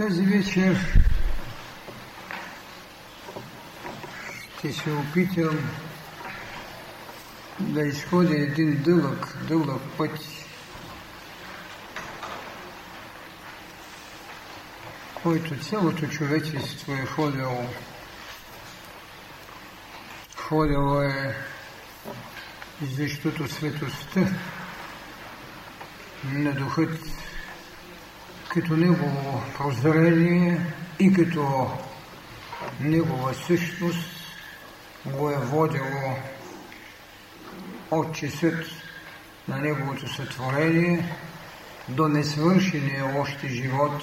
Тази вечер ще се опитам да изходя един дълъг, дълъг път. който цялото човечество е ходило. Ходило е защото светостта на духът като негово прозрение и като негова същност го е водило от часът на неговото сътворение до несвършения още живот,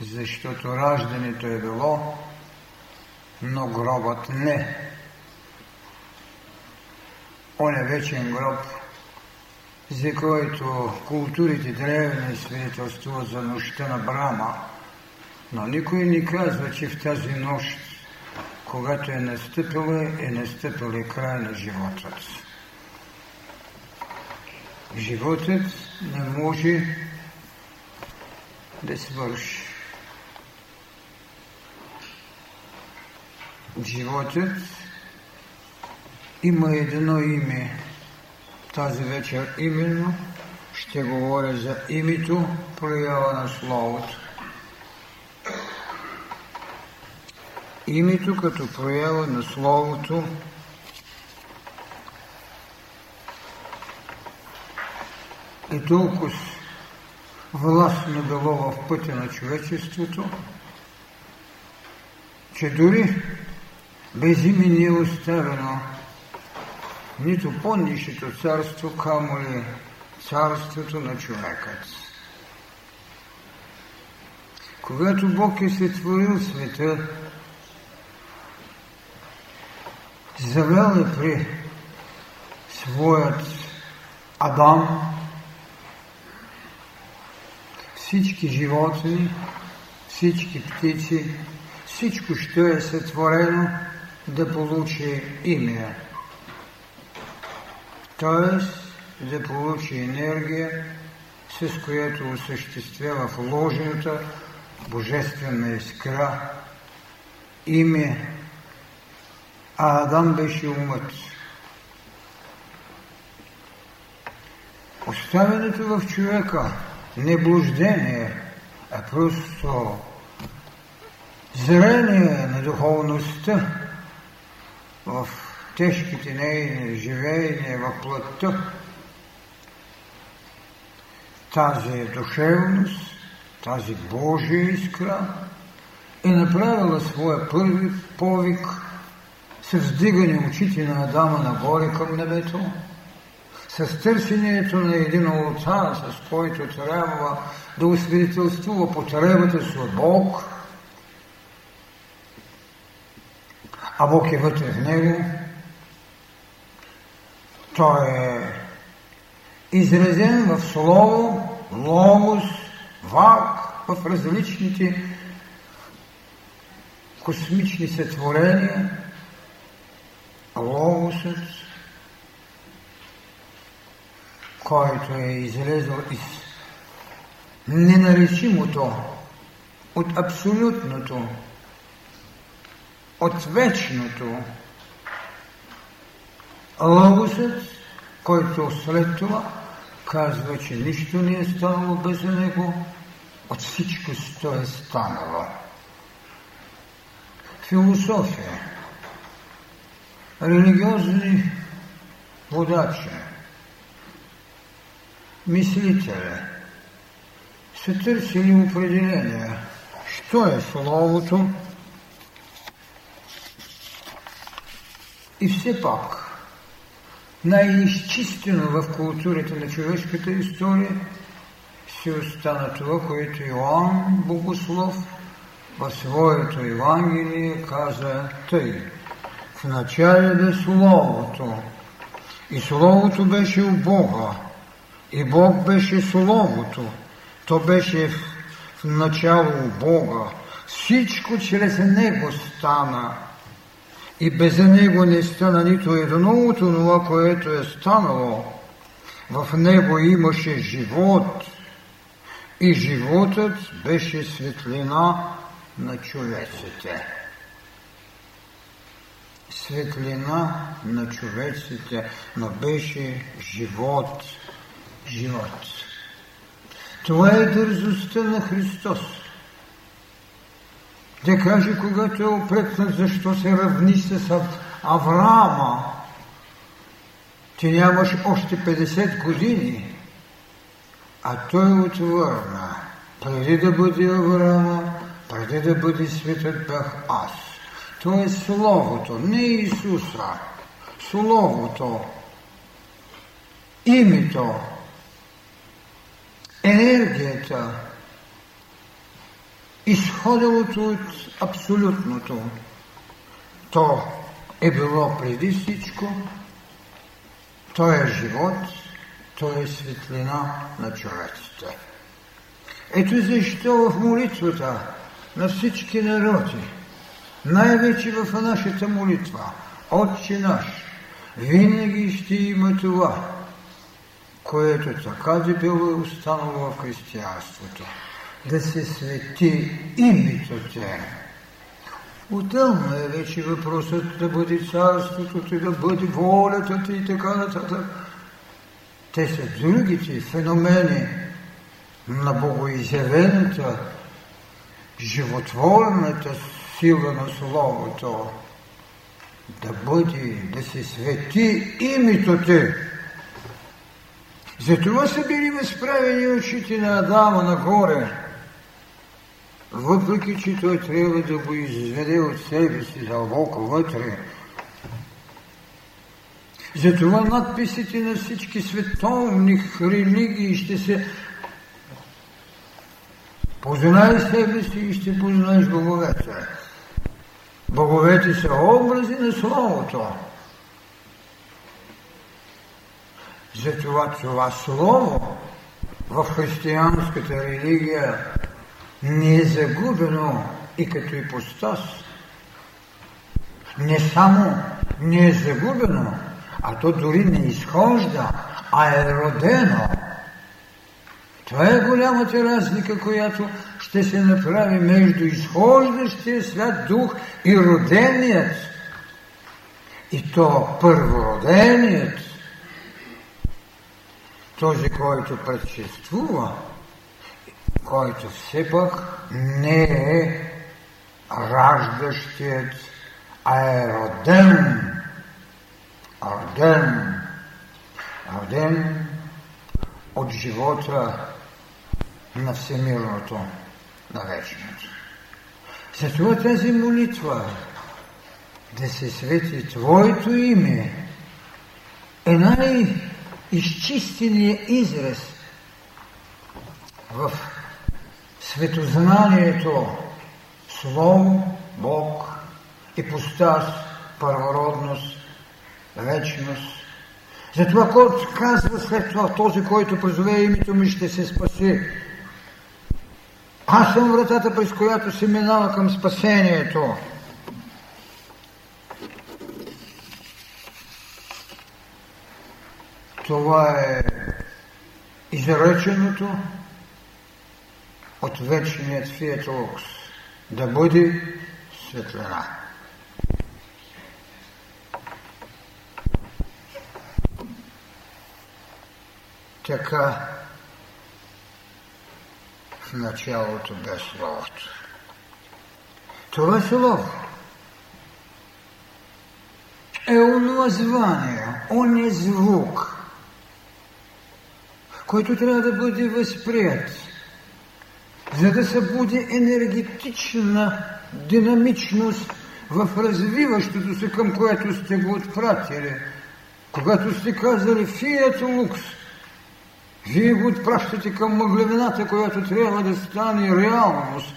защото раждането е било, но гробът не. Он е вечен гроб, за който културите древни свидетелствуват за нощта на Брама, но никой не казва, че в тази нощ, когато е настъпила, е настъпил и край на животът. Животът не може да свърши. Животът има едно име тази вечер именно ще говоря за името, проява на Словото. Името като проява на Словото е толкова властно било в пътя на човечеството, че дори без име не е оставено нито по-нишето царство, камо ли царството на човекът. Когато Бог е сътворил света, завел е при своят Адам всички животни, всички птици, всичко, що е сътворено, да получи име т.е. да получи енергия, с която осъществява вложената божествена искра, име, а Адам беше умът. Оставянето в човека не блуждение, а просто зрение на духовността в тежките нейни живеения в плътта, тази душевност, тази Божия искра е направила своя първи повик с вздигане очите на Адама нагоре към небето, с търсенето на един олтар, с който трябва да освидетелствува потребата си от Бог, а Бог е вътре в него, той е изразен в слово, логос, вак, в различните космични сътворения, логосът, който е излезъл из ненаречимото, от абсолютното, от вечното, Логосът, който след това казва, че нищо не е станало без него, от всичко сто е станало. Философия, религиозни водачи, мислители. Са търсили определение, що е Словото. И все пак най-изчистено в културата на човешката история си остана това, което Иоанн Богослов в своето Евангелие каза тъй. В начале бе Словото. И Словото беше у Бога. И Бог беше Словото. То беше в начало у Бога. Всичко чрез Него стана и без него не стана нито едно от това, което е станало. В него имаше живот и животът беше светлина на човеците. Светлина на човеците, но беше живот, живот. Това е дързостта на Христос. Да каже, когато е опрекнат, защо се равни с Авраама, ти нямаш още 50 години, а той отвърна. Преди да бъде Авраама, преди да бъде светът бях аз. То е Словото, не Исуса. Словото, името, енергията, изходилото от абсолютното. То е било преди всичко, то е живот, то е светлина на човеците. Ето защо в молитвата на всички народи, най-вече в нашата молитва, Отче наш, винаги ще има това, което така дебело е останало в християнството. Да се свети името Те. Отделно е вече въпросът да бъде царството ти, да бъде волята ти и така нататък. Те са другите феномени на богоизявената, животворната сила на Словото. Да бъде, да се свети името ти. Затова са били възправени очите на Адама нагоре, въпреки че той трябва да го изведе от себе си дълбоко вътре. Затова надписите на всички световни религии ще се познай себе си и ще познаеш боговете. Боговете са образи на Словото. Затова това слово в християнската религия не е загубено и като ипостас. Не само не е загубено, а то дори не изхожда, а е родено. Това е голямата разлика, която ще се направи между изхождащия свят дух и роденият. И то първороденият – този, който предшествува, който все пак не е раждащият, а е роден. Роден. Роден от живота на всемирното, на вечното. Затова тази молитва да се свети Твоето име е най- изчистения израз в светознанието Слово, Бог, ипостас, първородност, вечност. Затова който казва след това, този, който призове името ми, ще се спаси. Аз съм вратата, през която се минава към спасението. Това е изреченото от вечният Фиат Лукс. Да бъде светлина. Така в началото бе Словото. Това Слово е онова звание, он е звук – който трябва да бъде възприят, за да събуди енергетична динамичност в развиващото се, към което сте го отпратили. Когато сте казали Фиат Лукс, вие го отпращате към мъглевината, която трябва да стане реалност.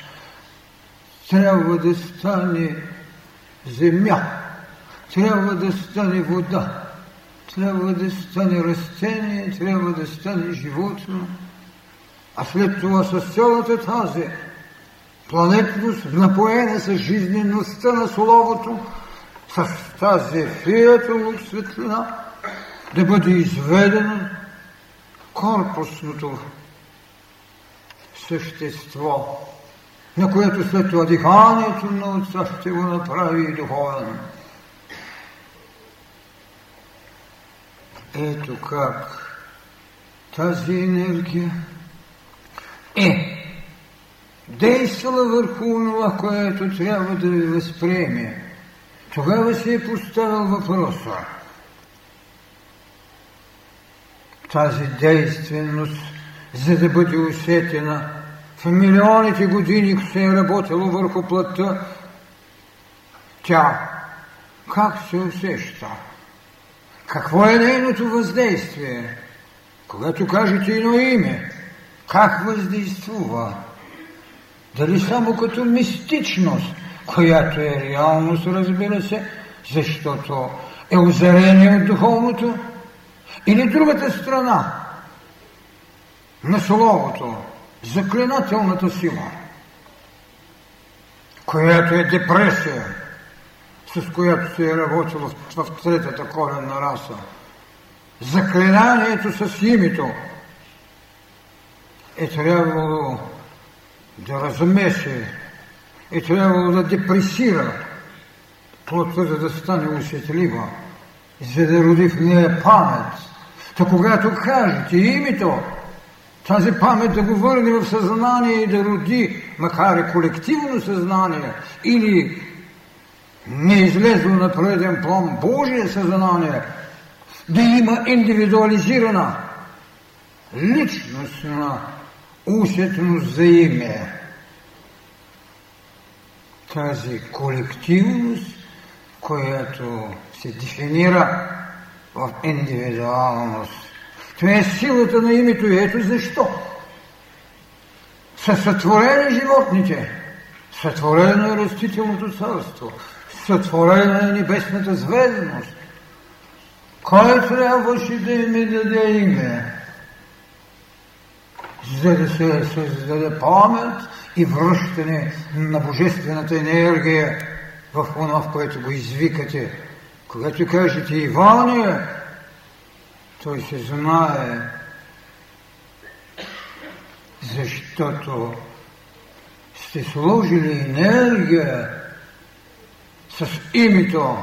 Трябва да стане земя. Трябва да стане вода трябва да стане растение, трябва да стане животно, а след това с цялата тази планетност, напоена с жизнеността на Словото, с тази фиатово светлина, да бъде изведена корпусното същество, на което след това диханието на Отца ще го направи духовен. Ето как тази енергия е действала върху това, което трябва да ви възприеме. Тогава се е поставил въпроса. Тази действеност, за да бъде усетена в милионите години, се е работило върху плътта, тя как се усеща? Какво е нейното въздействие? Когато кажете едно име, как въздействува? Дали само като мистичност, която е реалност, разбира се, защото е озарение от духовното, или другата страна на словото, заклинателната сила, която е депресия, с която се е работило в, третата коренна раса. Заклинанието с името е трябвало да размесе, е трябвало да депресира плотта, за да стане усетлива, за да роди в нея памет. Та когато кажете името, тази памет да го върне в съзнание и да роди, макар и колективно съзнание, или не излезло на преден план Божие съзнание, да има индивидуализирана личностна усетност за име. Тази колективност, която се дефинира в индивидуалност. Това е силата на името и ето защо. Са сътворени животните, сътворено е растителното царство, сътворена е небесната звездност. Кой трябваше да им даде име? За да се създаде памет и връщане на божествената енергия в това, в което го извикате. Когато кажете Иване, той се знае, защото сте сложили енергия с името,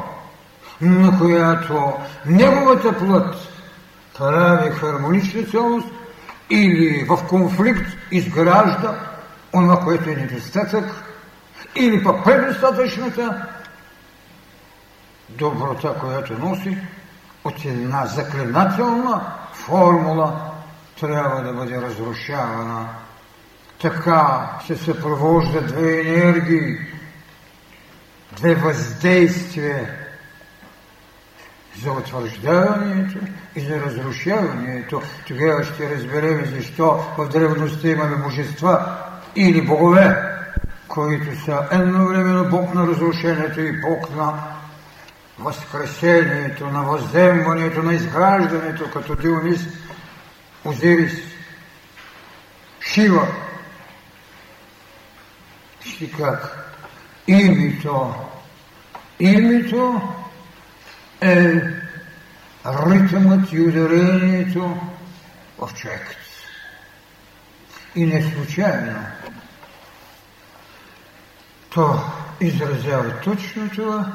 на която неговата плът прави хармонична цялост или в конфликт изгражда онова, което е недостатък, или пък предостатъчната доброта, която носи от една заклинателна формула трябва да бъде разрушавана. Така се съпровожда две енергии, две въздействия за утвърждаването и за разрушаването. Тогава ще разберем защо в древността имаме божества или богове, които са едновременно Бог на разрушението и Бог на възкресението, на възземването, на изграждането, като Дионис, Озирис, Шива. Ще как? Името, името е ритъмът и ударението в човекът. И не случайно то изразява точно това,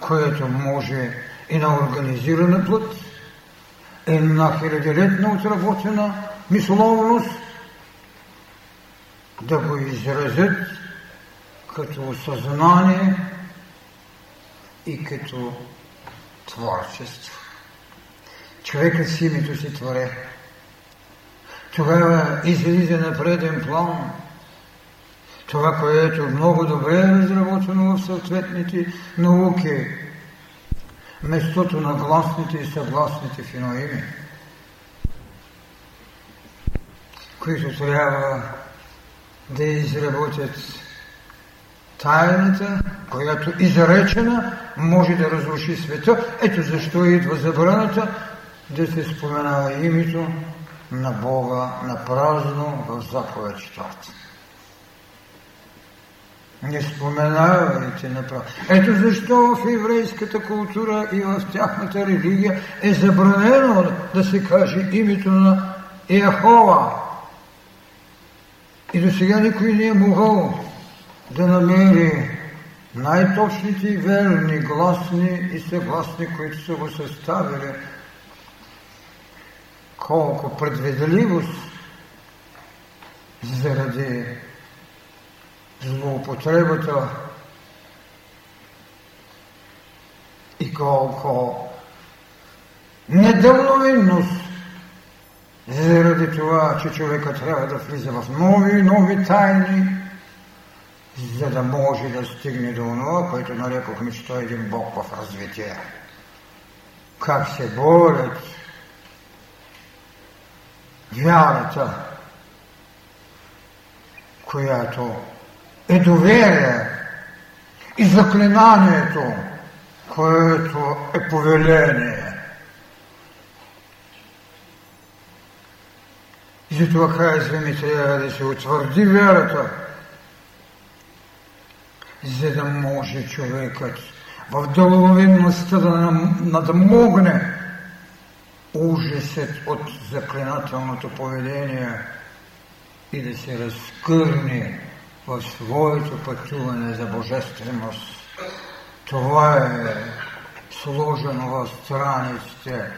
което може и на организирана плът, и на хилядолетна отработена мисловност, да го изразят като съзнание и като творчество. Човекът с името си творе. Тогава излиза на преден план това, което много добре е разработено в съответните науки, местото на гласните и съгласните в които трябва да изработят тайната, която изречена може да разруши света. Ето защо идва забраната да се споменава името на Бога на празно в заповед четвърта. Не споменавайте направо. Ето защо в еврейската култура и в тяхната религия е забранено да се каже името на Яхова. И до сега никой не е могъл да намери най-точните и верни, гласни и съгласни, които са го съставили. Колко предвидливост заради злоупотребата и колко недълновинност заради това, че човека трябва да влиза в нови и нови тайни, за да може да стигне до това, което нарекохме, че той е един Бог в развитие. Как се борят вярата, която е доверие и заклинанието, което е повеление. И затова казваме, трябва да се утвърди вярата, за да може човекът в дълговинността да надмогне ужасът от заклинателното поведение и да се разкърне в своето пътуване за божественост. Това е сложено в страниците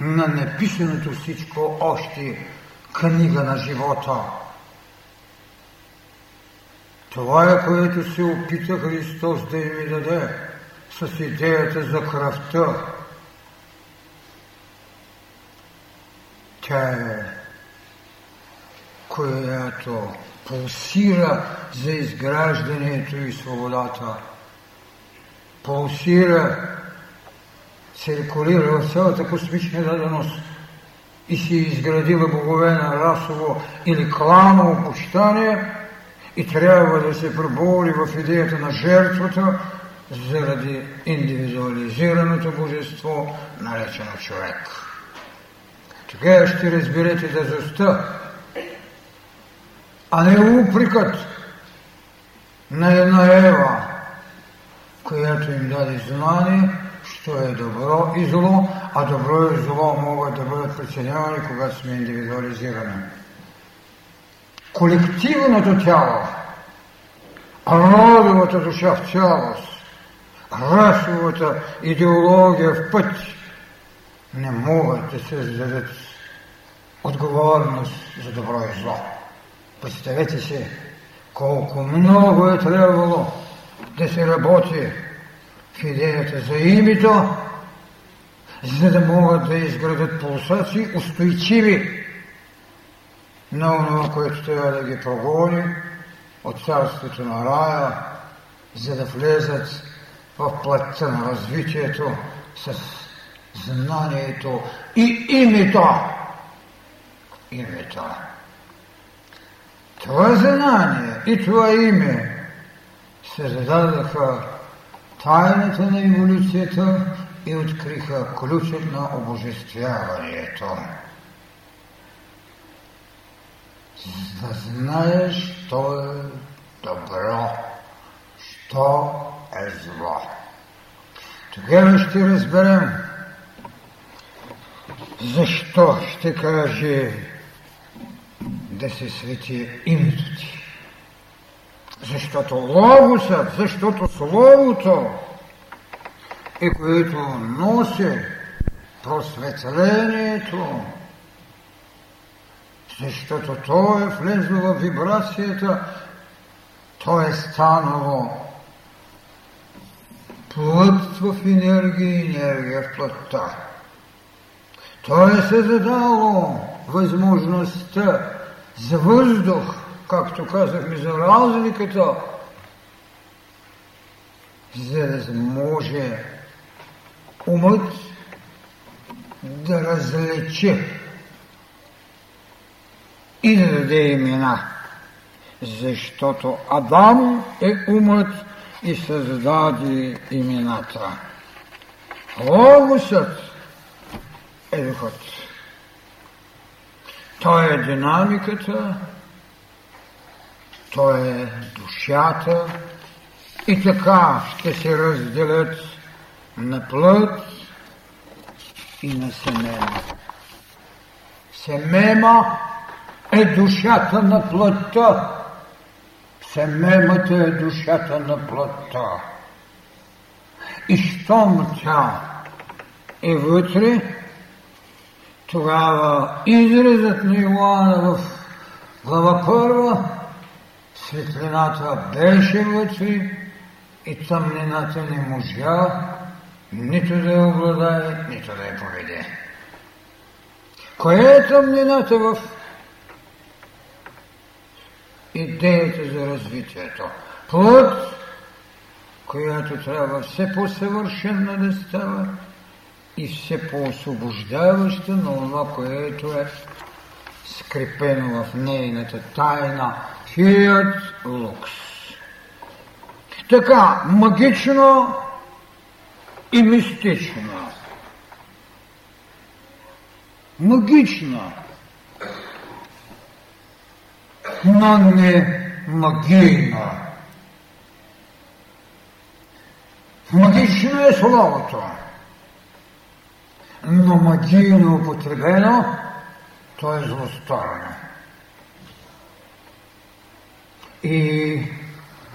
на написаното всичко още книга на живота. Това е, което се опита Христос да им даде с идеята за кръвта. Тя е, която пулсира за изграждането и свободата. Пулсира, циркулира в цялата космична даденост и си изградила богове на расово или кланово почитание и трябва да се пробори в идеята на жертвата заради индивидуализираното божество, наречено човек. Тогава ще разберете дързостта а не упрекът на една Ева, която им даде знание, що е добро и зло, а добро и зло могат да бъдат преценявани, когато сме индивидуализирани. Колективното тяло, родовата душа в цялост, расовата идеология в път не могат да се зададат отговорност за добро и зло. Представете си колко много е трябвало да се работи в идеята за името, за да могат да изградат пулсации устойчиви на това, което трябва да ги прогони от царството на рая, за да влезат в плътта на развитието с знанието и името. Името. Това знание и това име се зададаха тайната на еволюцията и откриха ключът на обожествяването. Да знаеш, що е добро, що е зло. Тогава ще разберем защо ще каже да се свети името ти. Защото Логосът, защото Словото е което носи просветлението, защото то е влезло в вибрацията, то е станало плът в енергия и енергия в плътта. То е създало възможността за въздух, както казахме за разликата, за да може умът да разлече и да даде имена. Защото Адам е умът и създаде имената. Логосът е духът. Той е динамиката, той е душата и така ще се разделят на плът и на семена. Семема е душата на плътта. Семемата е душата на плътта. И щом тя е вътре, тогава изразът на Иоанна в глава първа, светлината беше вътре и тъмнината не можа нито да я обладае, нито да я поведе. Кое е тъмнината в идеята за развитието? Плът, която трябва все по-съвършенна да става и все по-освобождаваща на това, което е скрепено в нейната тайна. Фият лукс. Така, магично и мистично. Магично, но не магийно. Магично е словото, но магийно употребено, то е злосторно. И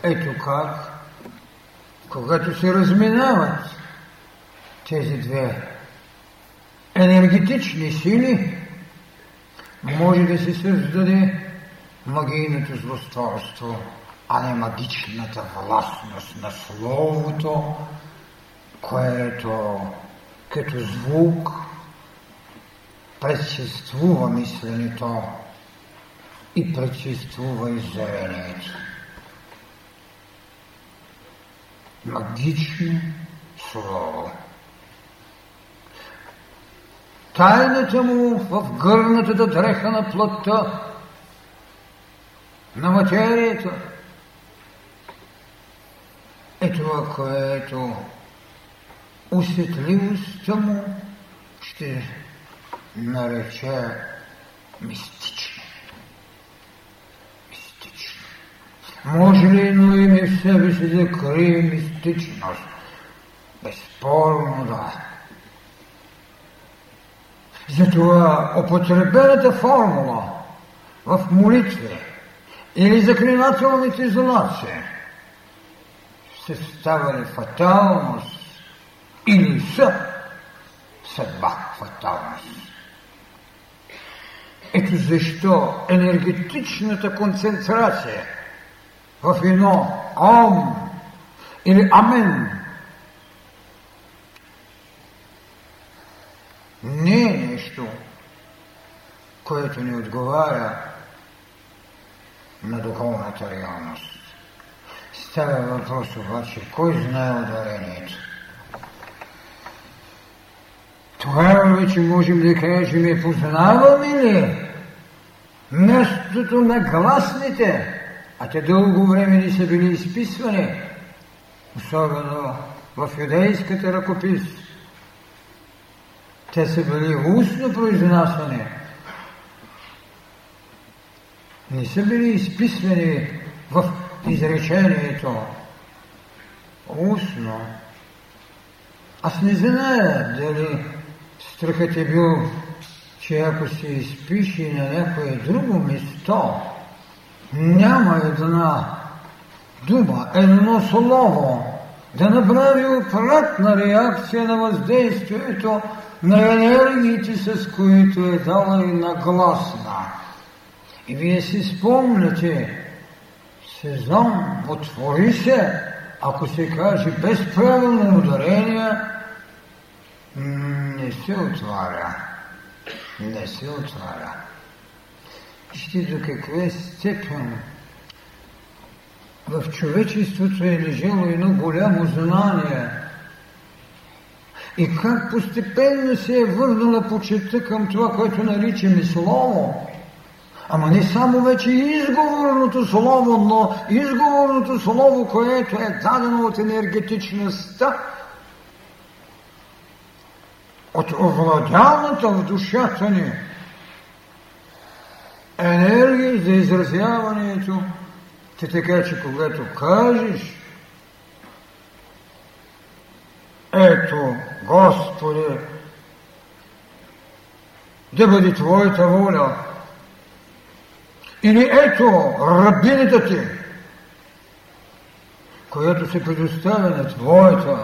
ето как, когато се разминават тези две енергетични сили, може да се създаде магийното злосторство, а не магичната властност на Словото, което като звук предшествува мисленето и предшествува изявлението. Магично слово. Тайната му в гърнатата дреха на плътта, на материята, е това, което усетливостта му ще нарече мистично. Мистично. Може ли едно име в себе си да крие мистичност? Безспорно да. Затова употребената формула в молитви или заклинателните изолации се ставали фаталност или са съдба фаталност. Ето защо енергетичната концентрация в едно ом или амен не е нещо, което ни отговаря на духовната реалност. Става въпрос обаче, кой знае ударението? Тогава вече можем да кажем, познаваме ли мястото на гласните, а те дълго време не са били изписвани, особено в юдейската ръкопис. Те са били устно произнасяни, не са били изписвани в изречението устно. Аз не зная дали страхът е бил, че ако се изпише на някое друго место, няма една дума, едно слово да направи обратна реакция на въздействието на енергиите, с които е дала и нагласна. И вие си спомняте, сезон отвори се, ако се каже без правилно ударение, не се отваря. Не се отваря. Вижте до каква степен в човечеството е лежало едно голямо знание и как постепенно се е върнала почета към това, което наричаме слово. Ама не само вече изговорното слово, но изговорното слово, което е дадено от енергетичността, от овладяната в душата ни енергия за изразяването, те така, че когато кажеш ето, Господи, да бъде Твоята воля, Или ето рабината ти, която се предоставя на твоята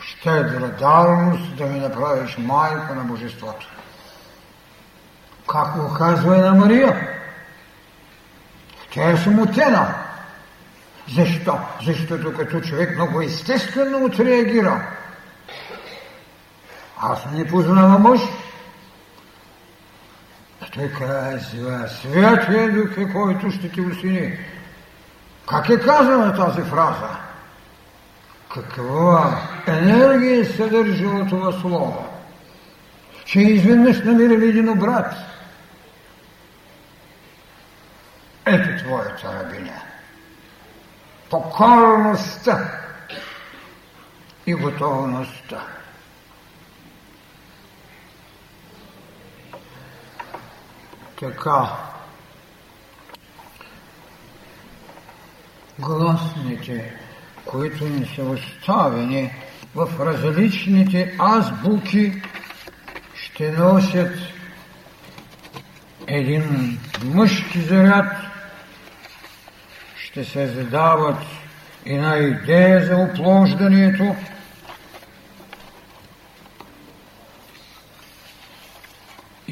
щедра дарност да ми направиш майка на Божеството. Как го казва и на Мария? Тя е смутена. Защо? Защото като човек много естествено отреагира. Аз не познавам мъж. Той казва, Святия Дух е, който ще ти усини. Как е казана тази фраза? Каква енергия съдържа от това слово? Че изведнъж намирали един брат. Ето твоята рабиня. Покорността и готовността. Така, гласните, които ни са оставени в различните азбуки, ще носят един мъжки заряд, ще се задават една идея за оплождането,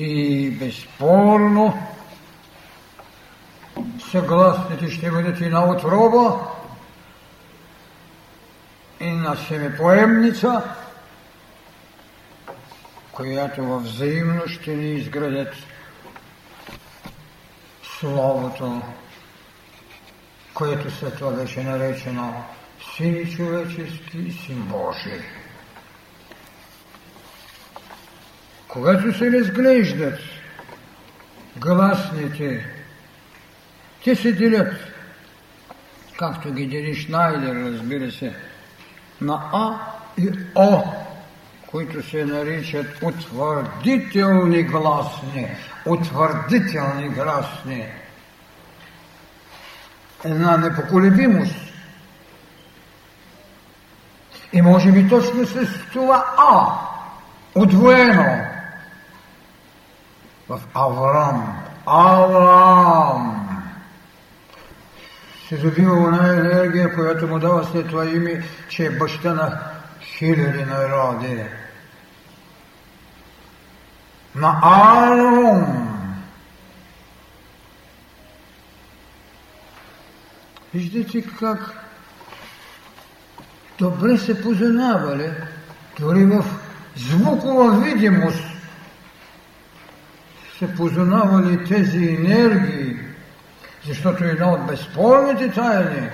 и безспорно съгласните ще бъдат и на отроба, и на семепоемница, която във взаимно ще ни изградят Словото, което след това беше наречено Син човечески и Син Божий. Когато се разглеждат гласните, те се делят, както ги делиш Найдер, разбира се, на А и О, които се наричат утвърдителни гласни. Утвърдителни гласни. Една непоколебимост. И може би точно с това А, удвоено, в Авраам. Авраам се добива една енергия, която му дава след това име, че е баща на хиляди народи. На Аарон. Виждате как добре се познавали, дори в звукова видимост се познавали тези енергии, защото една от безспорните тайни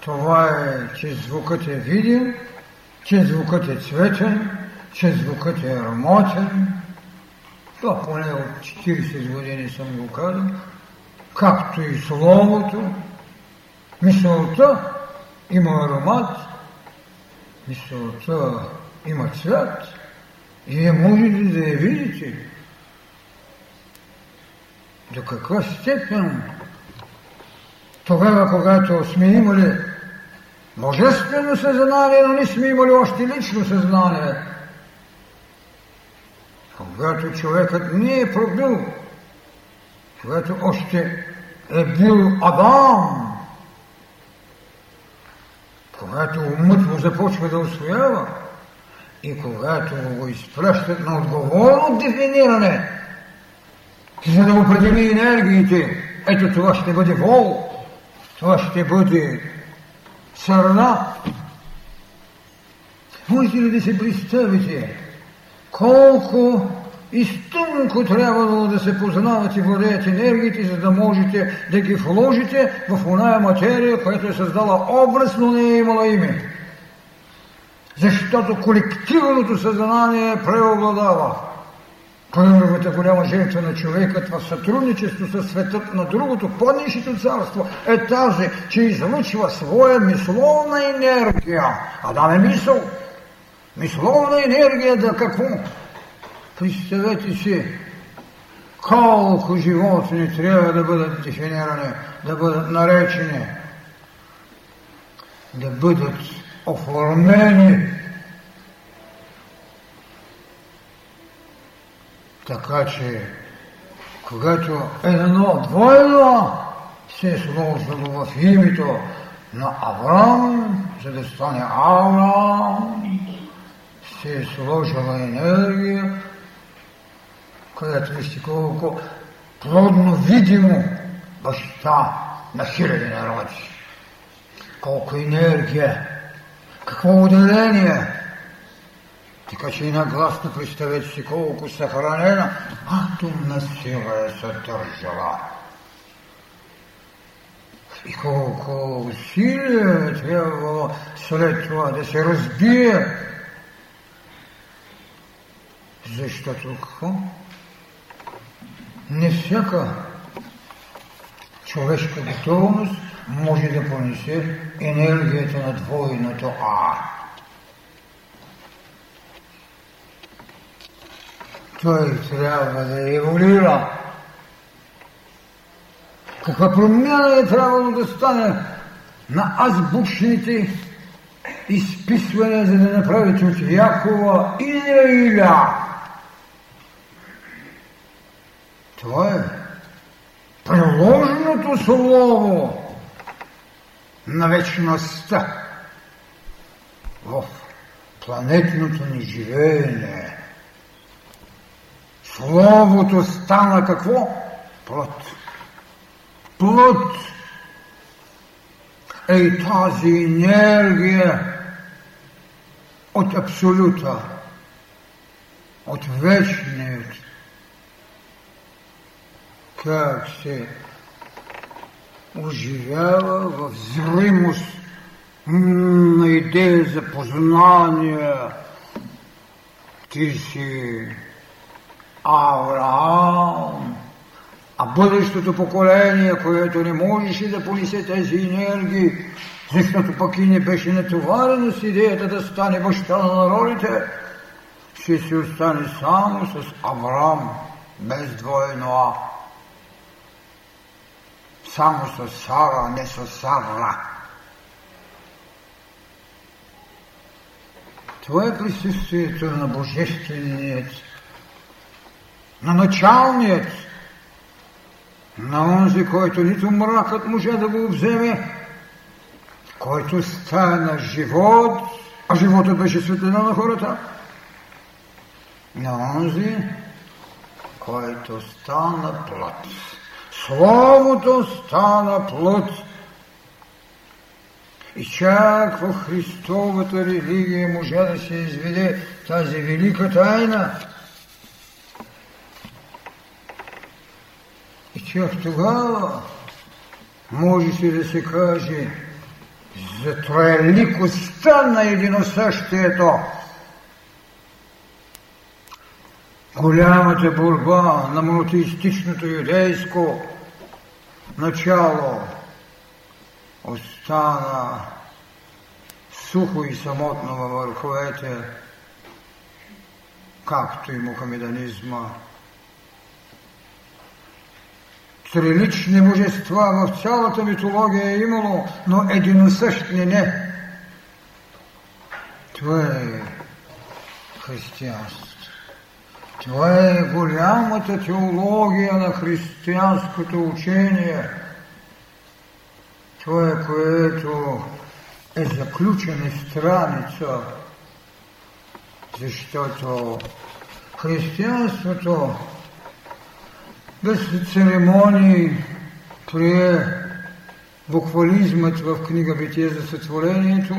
това е, че звукът е видим, че звукът е цветен, че звукът е ароматен. Това поне от 40 години съм го казал, както и словото, мисълта има аромат, мисълта има цвят и вие можете да я видите. До каква степен? Тогава, когато сме имали божествено съзнание, но не сме имали още лично съзнание, когато човекът не е пробил, когато още е бил Адам, когато умът му започва да освоява и когато го изпращат на отговорно дефиниране, за да определи енергиите, ето това ще бъде вол, това ще бъде сърна. Можете ли да се представите колко изтънко трябвало да се познават и владеят енергиите, за да можете да ги вложите в оная материя, която е създала образ, но не е имала име. Защото колективното съзнание преобладава. Първата голяма жертва на човекът в сътрудничество с светът на другото, по-нишето царство е тази, че излъчва своя мисловна енергия. А да не мисъл. Мисловна енергия да какво? Представете си колко животни трябва да бъдат дефинирани, да бъдат наречени, да бъдат оформени така че когато едно двойно се сложило в името на Авраам, за да стане Авраам, се е сложила енергия, която вижте колко плодно видимо баща на хиляди народи. Колко енергия, какво отделение. Така че и нагласно представете си колко съхранена атомна сила е съдържала. И колко усилия е трябвало след това да се разбие. Защото какво? Не всяка човешка готовност може да понесе енергията на двойното А. Той трябва да еволюира. Каква промяна е трябвало да стане на азбучните изписвания, за да направите от Якова и Иля. Това е приложеното слово на вечността в планетното ни живеене. Словото стана какво? Плът. Плът е и тази енергия от абсолюта, от вечният, как се оживява в зримост на идея за познание. Ти си Авраам, а бъдещото поколение, което не можеше да понесе тези енергии, защото пък и не беше натоварено с идеята да стане баща на народите, ще си остане само с Авраам, без двойно А само с Сара, не с Сара. Това е присъствието на Божественият, на началният, на онзи, който нито мракът може да го вземе, който стана живот, а животът беше светлина на хората, на онзи, който стана плът. Словото стана плът. И чак в Христовата религия можа да се изведе тази велика тайна. И чак тогава може се да се каже за троеликостта на единосъщието. Голямата борба на монотеистичното юдейско начало остана сухо и самотно във върховете, както и мухамеданизма. Трилични божества в цялата митология е имало, но единосъщни не. Това е християнство. Това е голямата теология на християнското учение. Това е което е заключена страница, защото християнството без церемонии прие буквализмът в книга Битие за сътворението,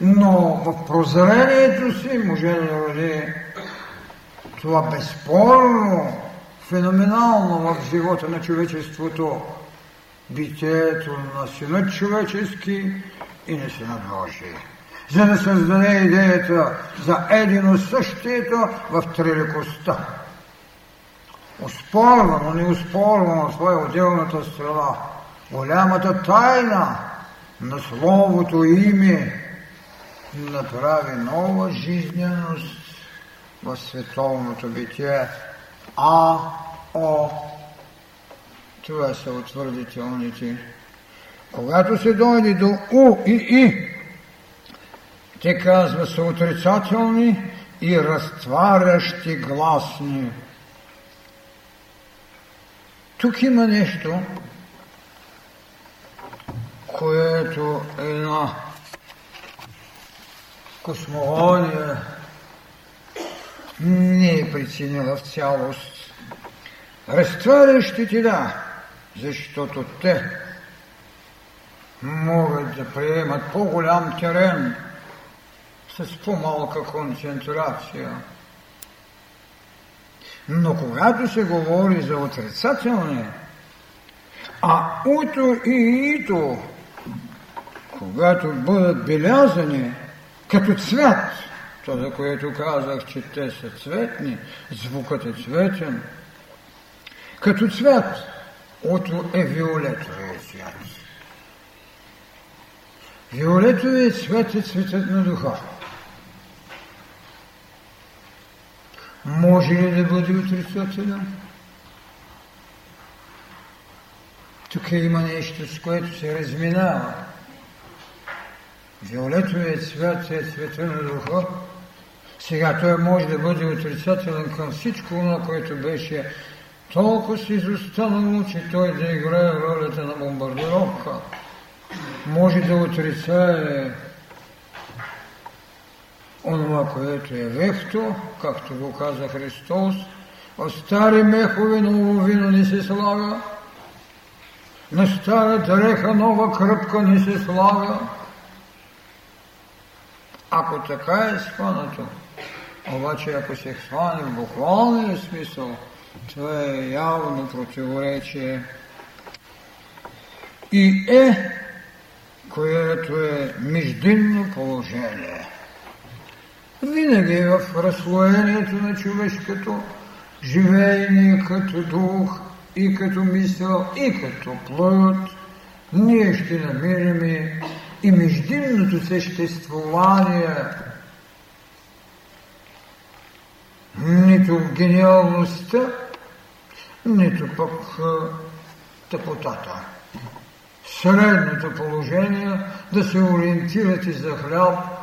но в прозрението си може да роди това безспорно, феноменално в живота на човечеството, битието на синът човечески и на синът Божий. За да създаде идеята за едино същието в триликостта. Оспорвано, своя отделната страна. Голямата тайна на Словото име направи нова жизненост в световното битие А, О. Това са утвърдителните. Когато се дойде до У и И, те казва са отрицателни и разтварящи гласни. Тук има нещо, което е една космология не е причинила в цялост. Разтварящите да, защото те могат да приемат по-голям терен с по-малка концентрация. Но когато се говори за отрицателни, а уто и ито, когато бъдат белязани като цвят, то за което казах, че те са цветни, звукът е цветен, като цвят, ото е виолетовия цвят. Виолетовият цвет е цветът на духа. Може ли да бъде отрицателен? Тук има нещо, с което се разминава. Виолетовият цвят е цвета на духа. Сега той може да бъде отрицателен към всичко това, което беше толкова си изостанало, че той да играе ролята на бомбардировка. Може да отрицае онова, което е вехто, както го каза Христос, от стари мехове ново вино не се слага, на стара дреха нова кръпка не се слага. Ако така е схванато, обаче ако се хване в буквалния смисъл, това е явно противоречие и е, което е междинно положение. Винаги в разслоението на човешкото живеение като дух и като мисъл и като плът, ние ще намерим и междинното съществувание нито гениалността, нито пък тъпотата. Средното положение да се ориентирате за хляб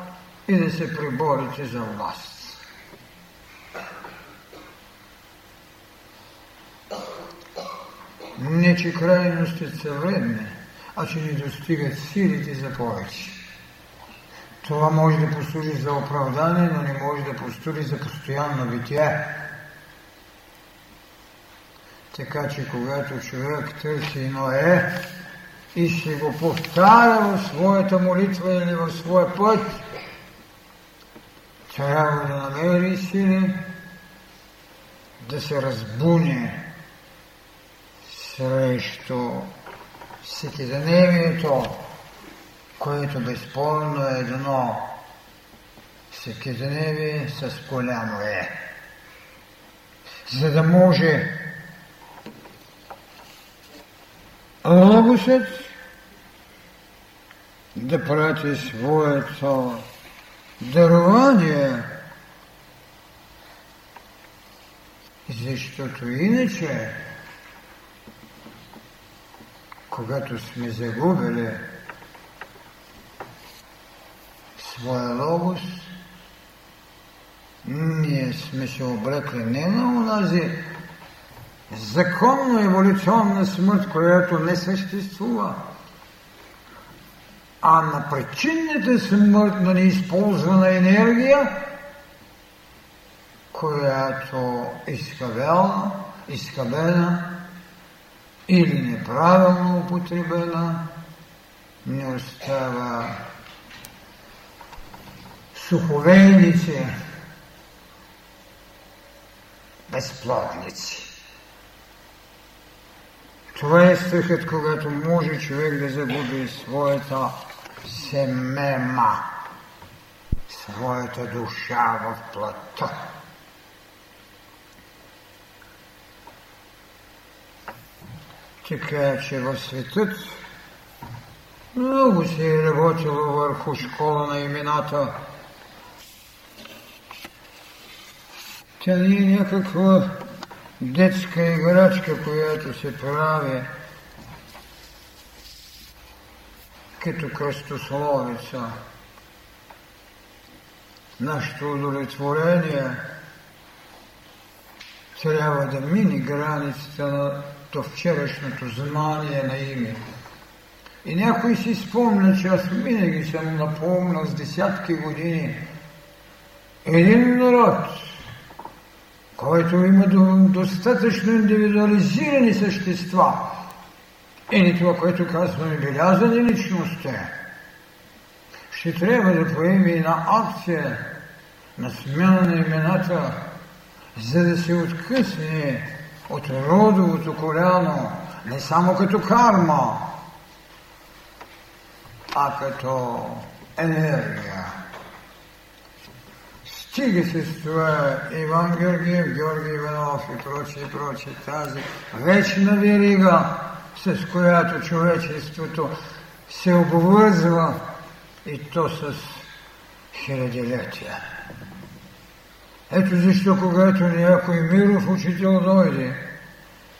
и да се приборите за власт. Не, че крайностите са вредни, а че ни достигат силите за повече. Това може да послужи за оправдание, но не може да послужи за постоянно битие. Така че когато човек търси едно е и ще го повтаря в своята молитва или в своя път, трябва да намери сили да се разбуне срещу всекидневието, което безспорно е едно всекидневие с голямо е. За да може Логосът да прати своето дарование, защото иначе когато сме загубили своя логос, ние сме се облекли не на унази законна еволюционна смърт, която не съществува, а на причинната смърт на неизползвана енергия, която е изхабена или неправилно употребена, не остава суховейници, безплодници. Това е страхът, когато може човек да загуби своята семема, своята душа в плътта. Така че в светът много се е работило върху школа на имената. Тя не е някаква детска играчка, която се прави като кръстословица. Нашето удовлетворение трябва да мини границата на до вчерашното знание на име. И някой си спомня, че аз винаги съм напомнал с десятки години един народ, който има достатъчно индивидуализирани същества. И не това, което казваме, белязани личности. Ще трябва да поеме една акция на смяна на имената, за да се откъсне от родовото коляно, не само като карма, а като енергия. Стига се с това Иван Георгиев, Георги Иванов и прочие, прочие, тази вечна верига, с която човечеството се обвързва и то с хилядилетия. Ето защо, когато някой миров учител дойде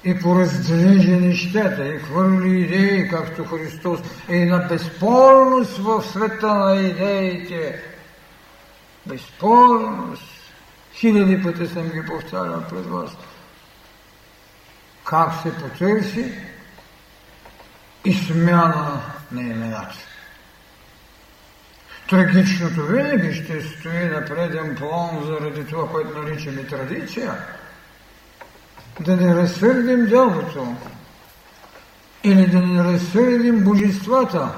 и пораздрежи нещата и хвърли идеи, както Христос, е на безспорност в света на идеите. Безспорност. Хиляди пъти съм ги повтарял пред вас. Как се потърси и смяна на имената. Трагичното винаги ще стои на преден план заради това, което наричаме традиция. Да не разсърдим дялото или да не разсърдим божествата,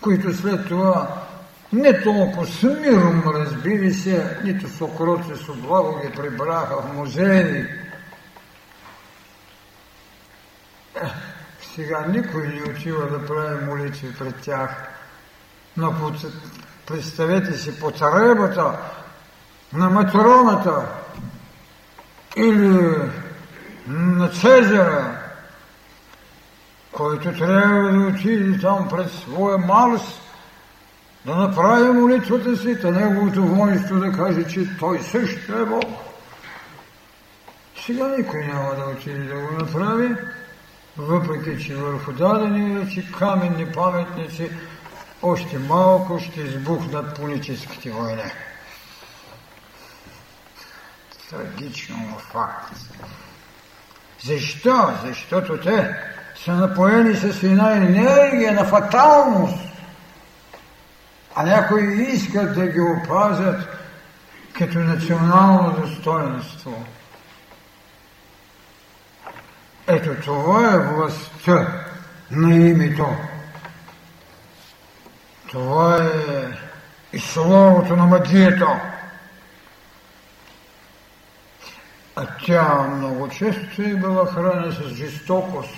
които след това не толкова с миром, разбира се, нито с окроци, с облаго ги прибраха в музеи. Сега никой не отива да прави молитви пред тях, но Представете си потребата на матроната или на Цезара, който трябва да отиде там пред своя Марс, да направи молитвата си, та неговото воинство да каже, че той също е Бог. Сега никой няма да отиде да го направи, въпреки че върху дадени речи каменни паметници още малко ще избухнат политическите войни. Трагично, но факт. Защо? Защото те са напоени с една енергия на фаталност, а някои искат да ги опазят като национално достоинство. Ето това е властта на името това е и словото на магията. А тя много често е била хранена с жестокост.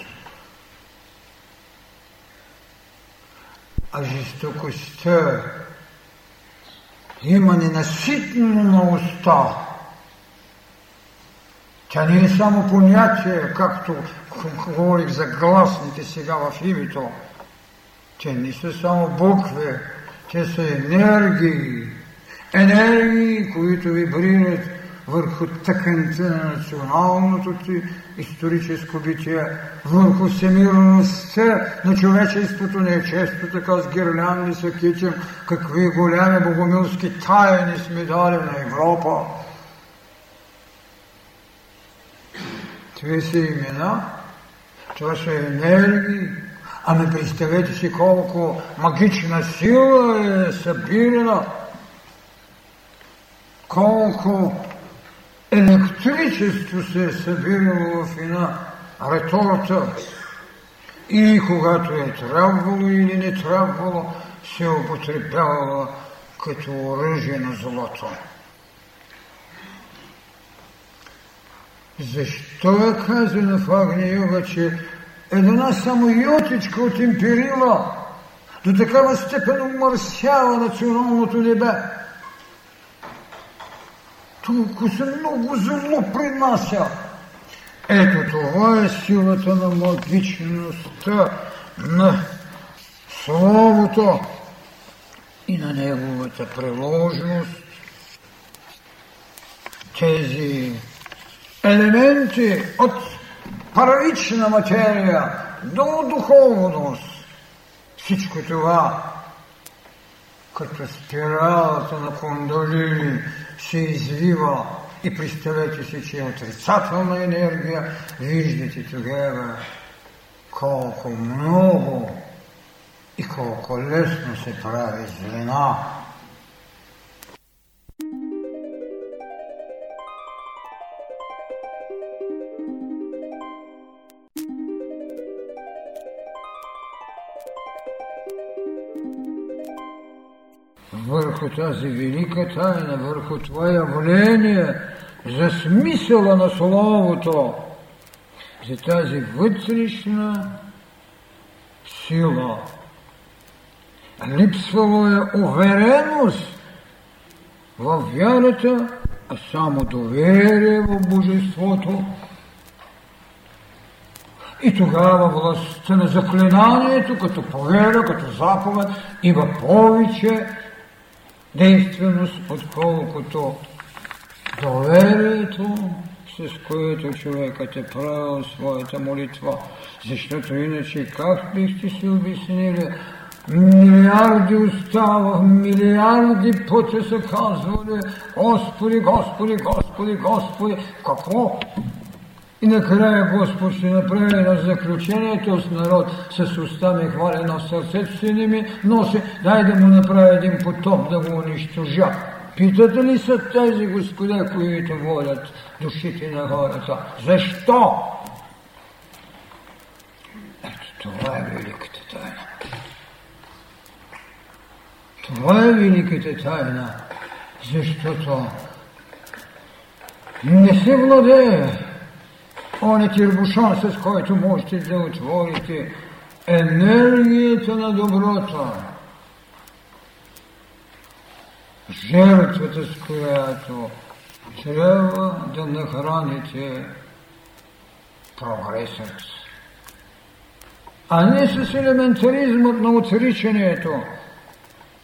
А жестокостта има ненаситно на уста. Тя не е само понятие, както говорих за гласните сега в името, те не са само букви, те са енергии. Енергии, които вибрират върху тъканта на националното ти историческо битие, върху всемирността на човечеството. Не е често така с гирлянди се кичим, какви голями богомилски тайни сме дали на Европа. Това са имена, това са енергии, Ами представете си колко магична сила е събирана, колко електричество се е събирало в една реторта и когато е трябвало или не трябвало, се е употребявала като оръжие на злото. Защо е казано в Агния Йога, че една само йотичка от империла до такава степен умърсява националното небе. Толкова се много зло принася. Ето това е силата на магичността, на Словото и на неговата приложност. Тези елементи от първична материя до духовност. Всичко това, като спиралата на кондолини, се извива и представете си, че е отрицателна енергия, виждате тогава колко много и колко лесно се прави злина. Върху тази велика тайна, върху това явление, за смисъла на Словото, за тази вътрешна сила. Липсвало е увереност в вярата, а само доверие в Божеството. И тогава властта на заклинанието, като повера, като заповед, има повече действеност, отколкото доверието, с което човекът е правил своята молитва. Защото иначе как бихте си обяснили? Милиарди остава, милиарди пъти са казвали Господи, Господи, Господи, Господи. Какво? И накрая Господ ще направи на заключението с народ с уста ми хвали, но сърцето си не ми носи, дай да му направи един потоп да го унищожа. Питате ли са тези господа, които водят душите на хората? Защо? Ето това е великата тайна. Това е великата тайна, защото не се владее он е тирбушон, с който можете да отворите енергията на доброто. Жертвата, с която трябва да нахраните прогресът. А не с елементаризмът на отричането.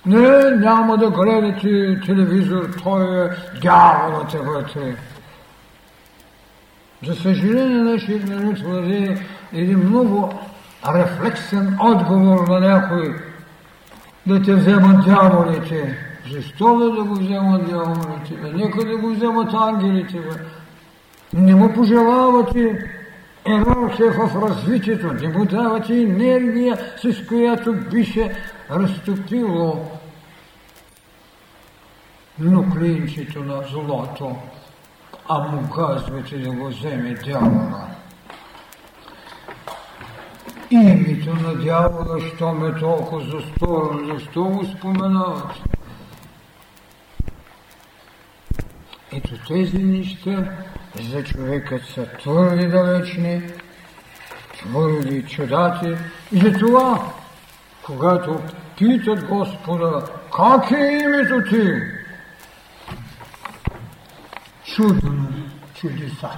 Не, няма да гледате телевизор, той е дяволът вътре. За съжаление, нашият народ владее един много рефлексен отговор на някой да те вземат дяволите. Защо да, да го вземат дяволите? Бе? Нека да го вземат ангелите. Бе. Не му пожелавате иерархия в развитието, не му давате енергия, с която би се разтопило нуклеинчето на злото а му казвате да го вземе дявола. Името на дявола, що ме толкова засторно, защо го споменават? Ето тези неща за човекът са твърди далечни, твърди чудати. И затова, когато питат Господа, как е името ти? Чудно чудеса.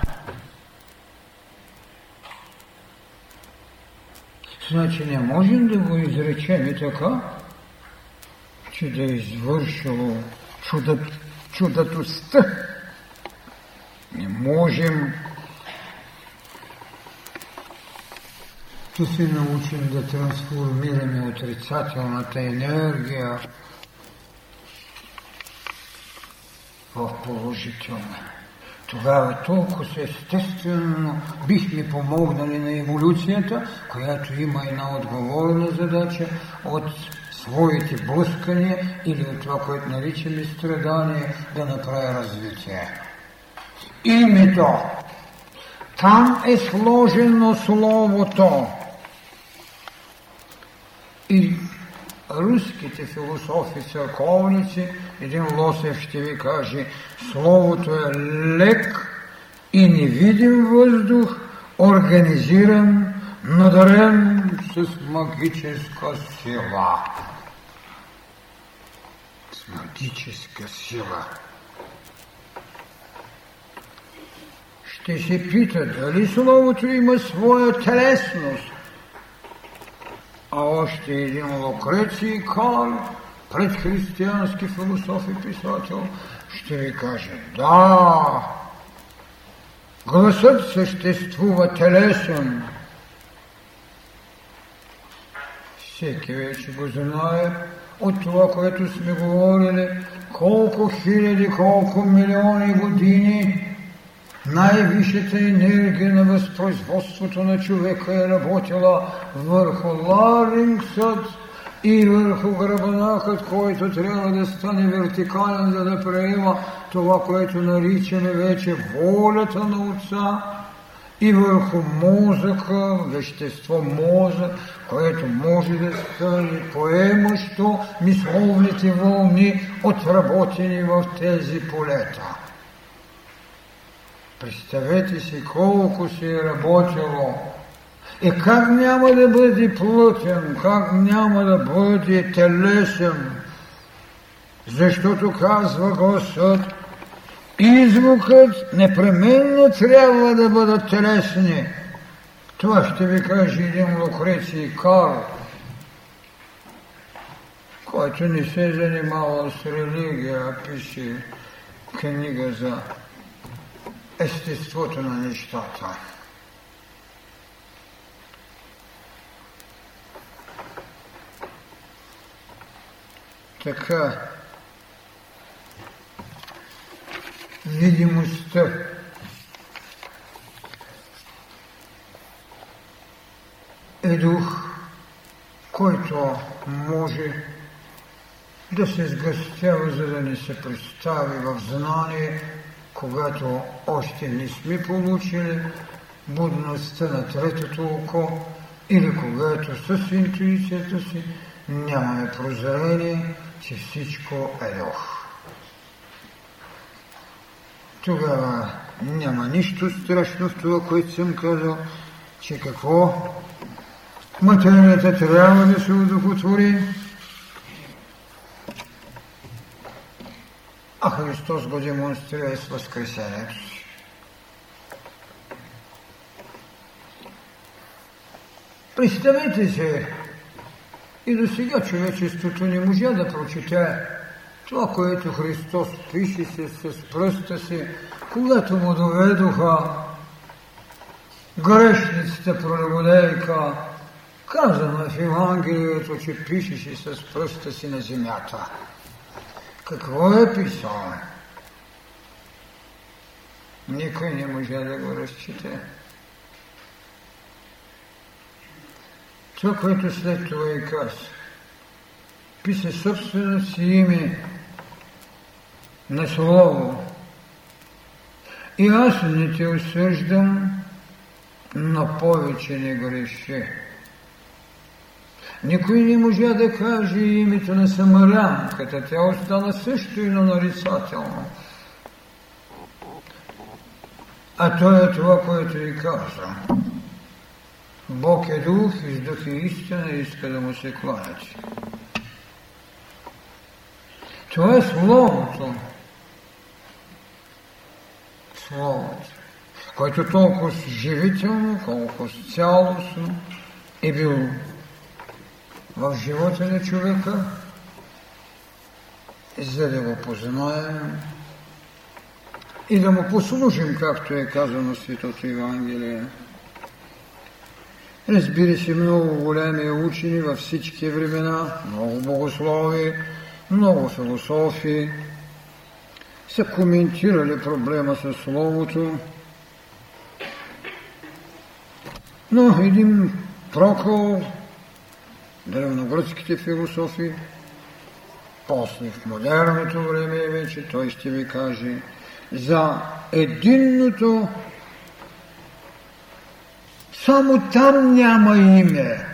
Значи не можем да го изречем и така, че да е извършило чудът, чудатостта. Не можем да се научим да трансформираме отрицателната енергия в положителна. Тогава толкова естествено бихме помогнали на еволюцията, която има една отговорна задача от своите блъскания или от това, което наричаме страдание, да направи развитие. Името. Там е сложено словото. И руските философи, църковници, един Лосев ще ви каже, Словото е лек и невидим въздух, организиран, надарен с магическа сила. С магическа сила. Ще се пита дали Словото има своя телесност, а още един Лукреций Кар, предхристиянски философ и писател, ще ви каже, да, гласът съществува телесен. Всеки вече го знае от това, което сме говорили, колко хиляди, колко милиони години най-висшата енергия на възпроизводството на човека е работила върху ларингсът и върху гръбнакът, който трябва да стане вертикален, за да приема това, което наричаме вече волята на Отца и върху мозъка, вещество мозък, което може да стане поемащо мисловните вълни, отработени в тези полета. Представете си колко си е работило. И как няма да бъде плътен, как няма да бъде телесен, защото казва Господ, Извукът непременно трябва да бъдат телесни. Това ще ви каже един Лукреций Карл, който не се занимава с религия, а пише книга за естеството на нещата. Така, видимостта. Е дух, който може да се сгъстява, за да ни се представи в знание, когато още не сме получили будността на третото око или когато с интуицията си нямаме прозрение, че всичко е дух тогава няма нищо страшно в това, което съм казал, че какво материята трябва да се удовлетвори, а Христос го демонстрира с възкресението. Представете се, и до сега човечеството не можа да прочете това, което Христос пише се с пръста си, когато му доведоха грешницата пролюбодейка, казано в Евангелието, че пишеше с пръста си на земята. Какво е писал? Никой не може да го разчете. Това, което след това и каза, пише собствено си име на Слово. И аз не те осъждам, но повече не греши. Никой не можа да каже името на самарянката, тя остана също и на нарицателно. А то е това, което ви каза. Бог е дух, и дух е истина и иска да му се кланяте. Това е Словото. Словото, който толкова живително, колко цялостно е бил в живота на човека, за да го познаем и да му послужим, както е казано в Светото Евангелие. Разбира се, много големи учени във всички времена, много богослови, много философи, са коментирали проблема с Словото, но един Прокол, древногръцките философи, после в модерното време вече той ще ви каже за единното само там няма име.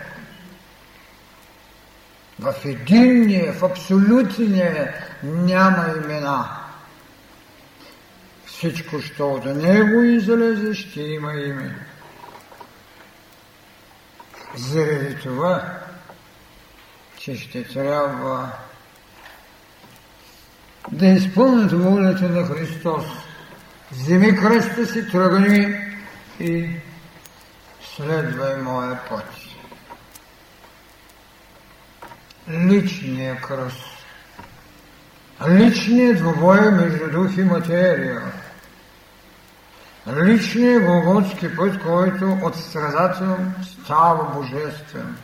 В единния, в абсолютния няма имена. Всичко, що от него излезе, ще има име. Заради това, че ще трябва да изпълнят волята на Христос. Вземи кръста си, тръгни и следвай моя път. Личният кръст. Личният двобой между дух и материя личният Голготски път, който от страдател става божествен.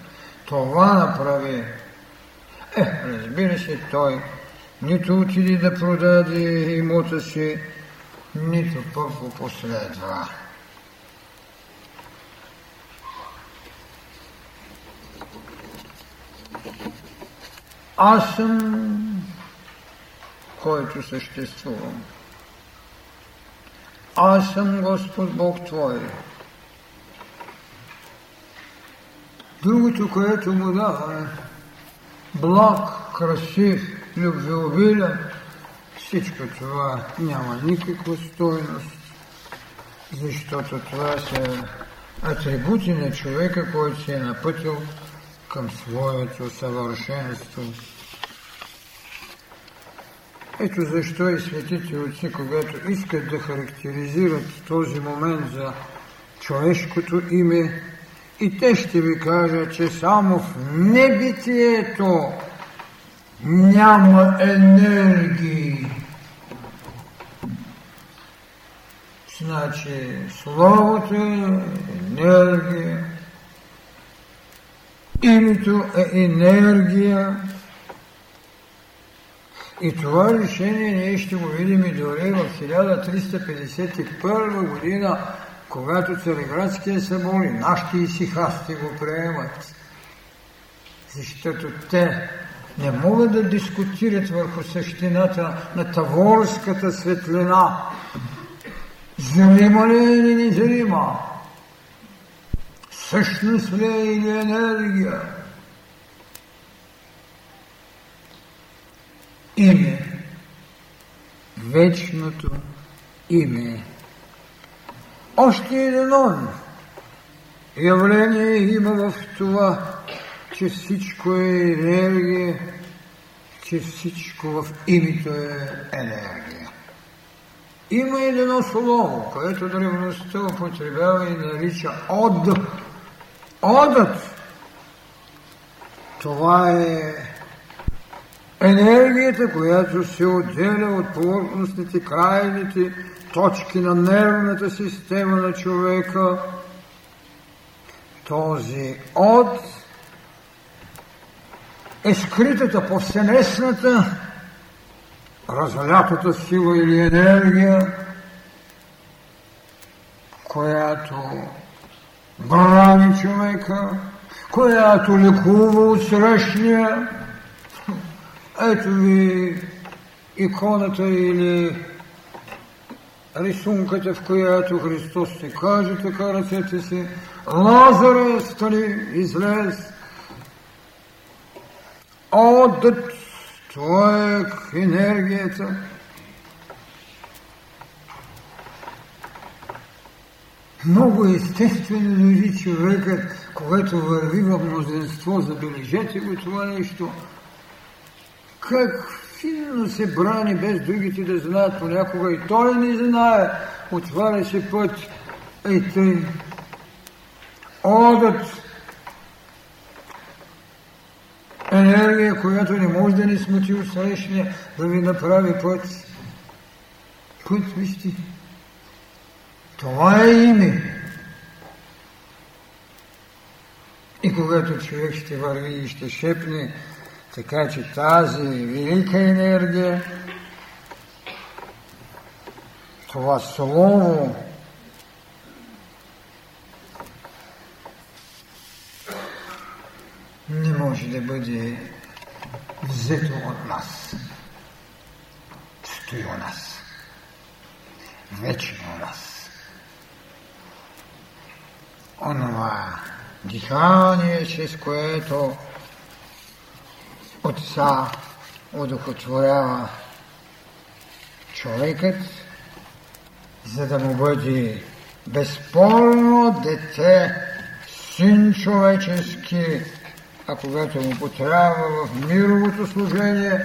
Това направи. Е, разбира се, той нито отиде да продаде имота си, нито пък го последва. Аз съм, който съществувам. Аз съм Господ Бог Твой. Другото, което му дава благ, красив, любвеобилен, всичко това няма никаква стойност, защото това са атрибути на човека, който се е напътил към своето съвършенство. Ето защо и светите отци, когато искат да характеризират този момент за човешкото име, и те ще ви кажат, че само в небитието няма енергии. Значи Словото е енергия, името е енергия. И това решение ние ще го видим и дори в 1351 година когато Цареградския събор и нашите исихасти го приемат. Защото те не могат да дискутират върху същината на таворската светлина. Зрима ли е или незрима? Същност ли е или енергия? Име. Вечното име още едно явление има в това, че всичко е енергия, че всичко в името е енергия. Има едно слово, което древността употребява и нарича од. Одът. Това е енергията, която се отделя от повърхностните, крайните точки на нервната система на човека, този от е скритата повсеместната, разлятата сила или енергия, която брани човека, която лекува от срещния. Ето ви иконата или рисунката, в която Христос ще каже така ръцете си, Лазаре, стани, излез. Отдът, това енергията. Много естествено дори човекът, когато върви в мнозинство, забележете го това нещо, как Силно се брани без другите да знаят понякога и той не знае. Отваря се път и тъй. Одът енергия, която не може да ни смути от срещния, да ви направи път. Път, вижте. Това е име. И когато човек ще върви и ще шепне, така че тази велика енергия, това слово, не може да бъде взето от нас. Стои у нас. Вечно у нас. Онова дихание, чрез което Отца удохотворява човекът, за да му бъде безспорно дете, син човечески, а когато му потрябва в мировото служение,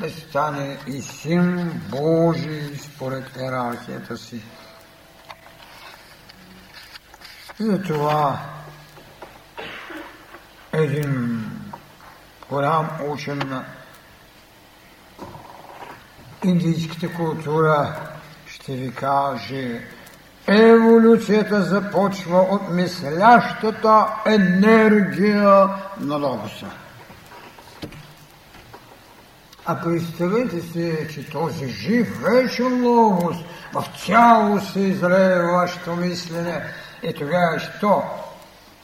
да стане и син Божий според иерархията си. Затова един учен на индийската култура ще ви каже, еволюцията започва от мислящата енергия на логоса. А представете си, че този жив вечен логос в цяло се излее вашето мислене. И тогава що?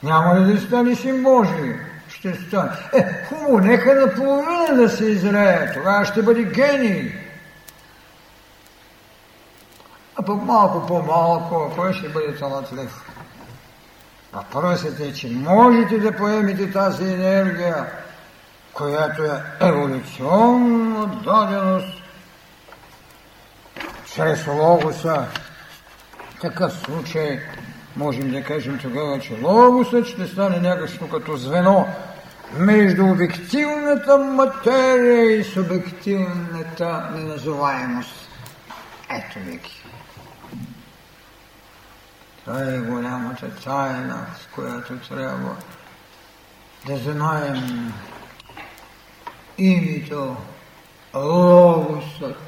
Няма ли да стане си Божий? Ще стане. Е, хубаво, нека наполовина да се излее. Тогава ще бъде гений. А пък малко по-малко, кой ще бъде талантлив? Въпросът е, че можете да поемете тази енергия, която е еволюционна даденост чрез логоса. В такъв случай можем да кажем тогава, че логосът ще стане някакво като звено между обективната материя и субективната неназоваемост. Ето веки. Това е голямата тайна, с която трябва да знаем името Логосът.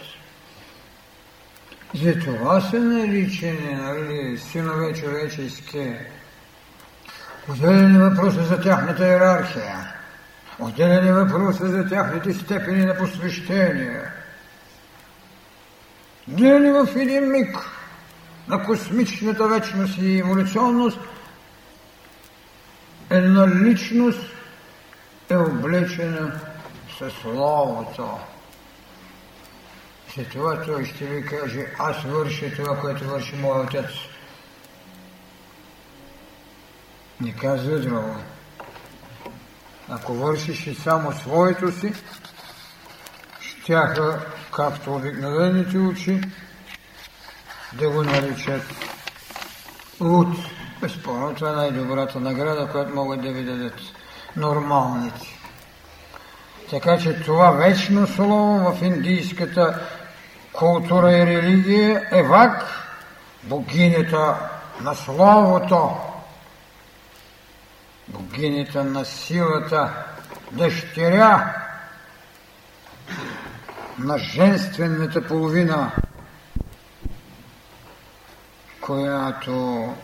Затова са наричани, нали, синове човечески. Отделени въпроса за тяхната иерархия. Отделени въпроса за тяхните степени на посвещение. Отделени в един миг на космичната вечност и еволюционност, една личност е облечена със Словото. След това той ще ви каже, аз върша това, което върши моят отец. Не казва друго. Ако вършиш само своето си, щяха, както обикновените очи, да го наричат луд. Безспорно, това е най-добрата награда, която могат да ви дадат нормалните. Така че това вечно слово в индийската култура и религия е вак, богинята на словото, богинята на силата, дъщеря на женствената половина която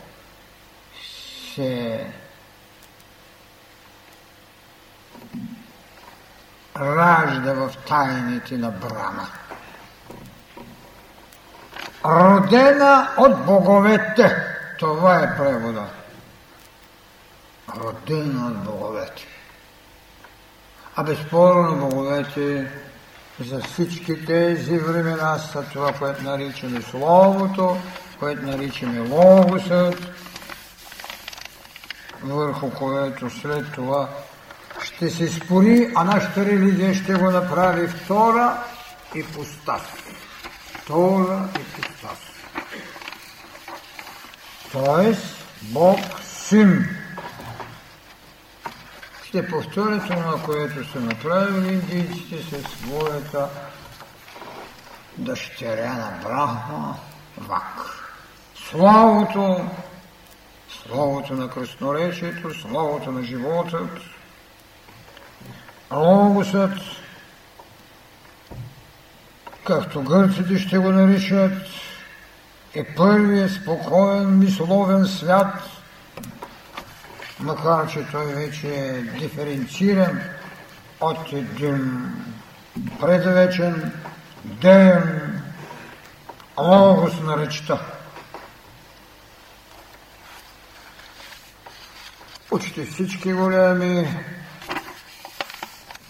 се ражда в тайните на Брама. Родена от боговете. Това е превода. Родена от боговете. А безспорно боговете за всички тези времена са това, което наричаме Словото, което наричаме логосът, върху което след това ще се спори, а нашата религия ще го направи втора и постас. Втора и постас. Тоест, Бог Син. Ще повторя това, което са направили индийците със своята дъщеря на Брахма, Вак. Славото, Словото на красноречието, Словото на живота, Логосът, както гърците ще го наричат, е първият спокоен, мисловен свят, макар че той вече е диференциран от един предвечен ден логос на речта. Почти всички голями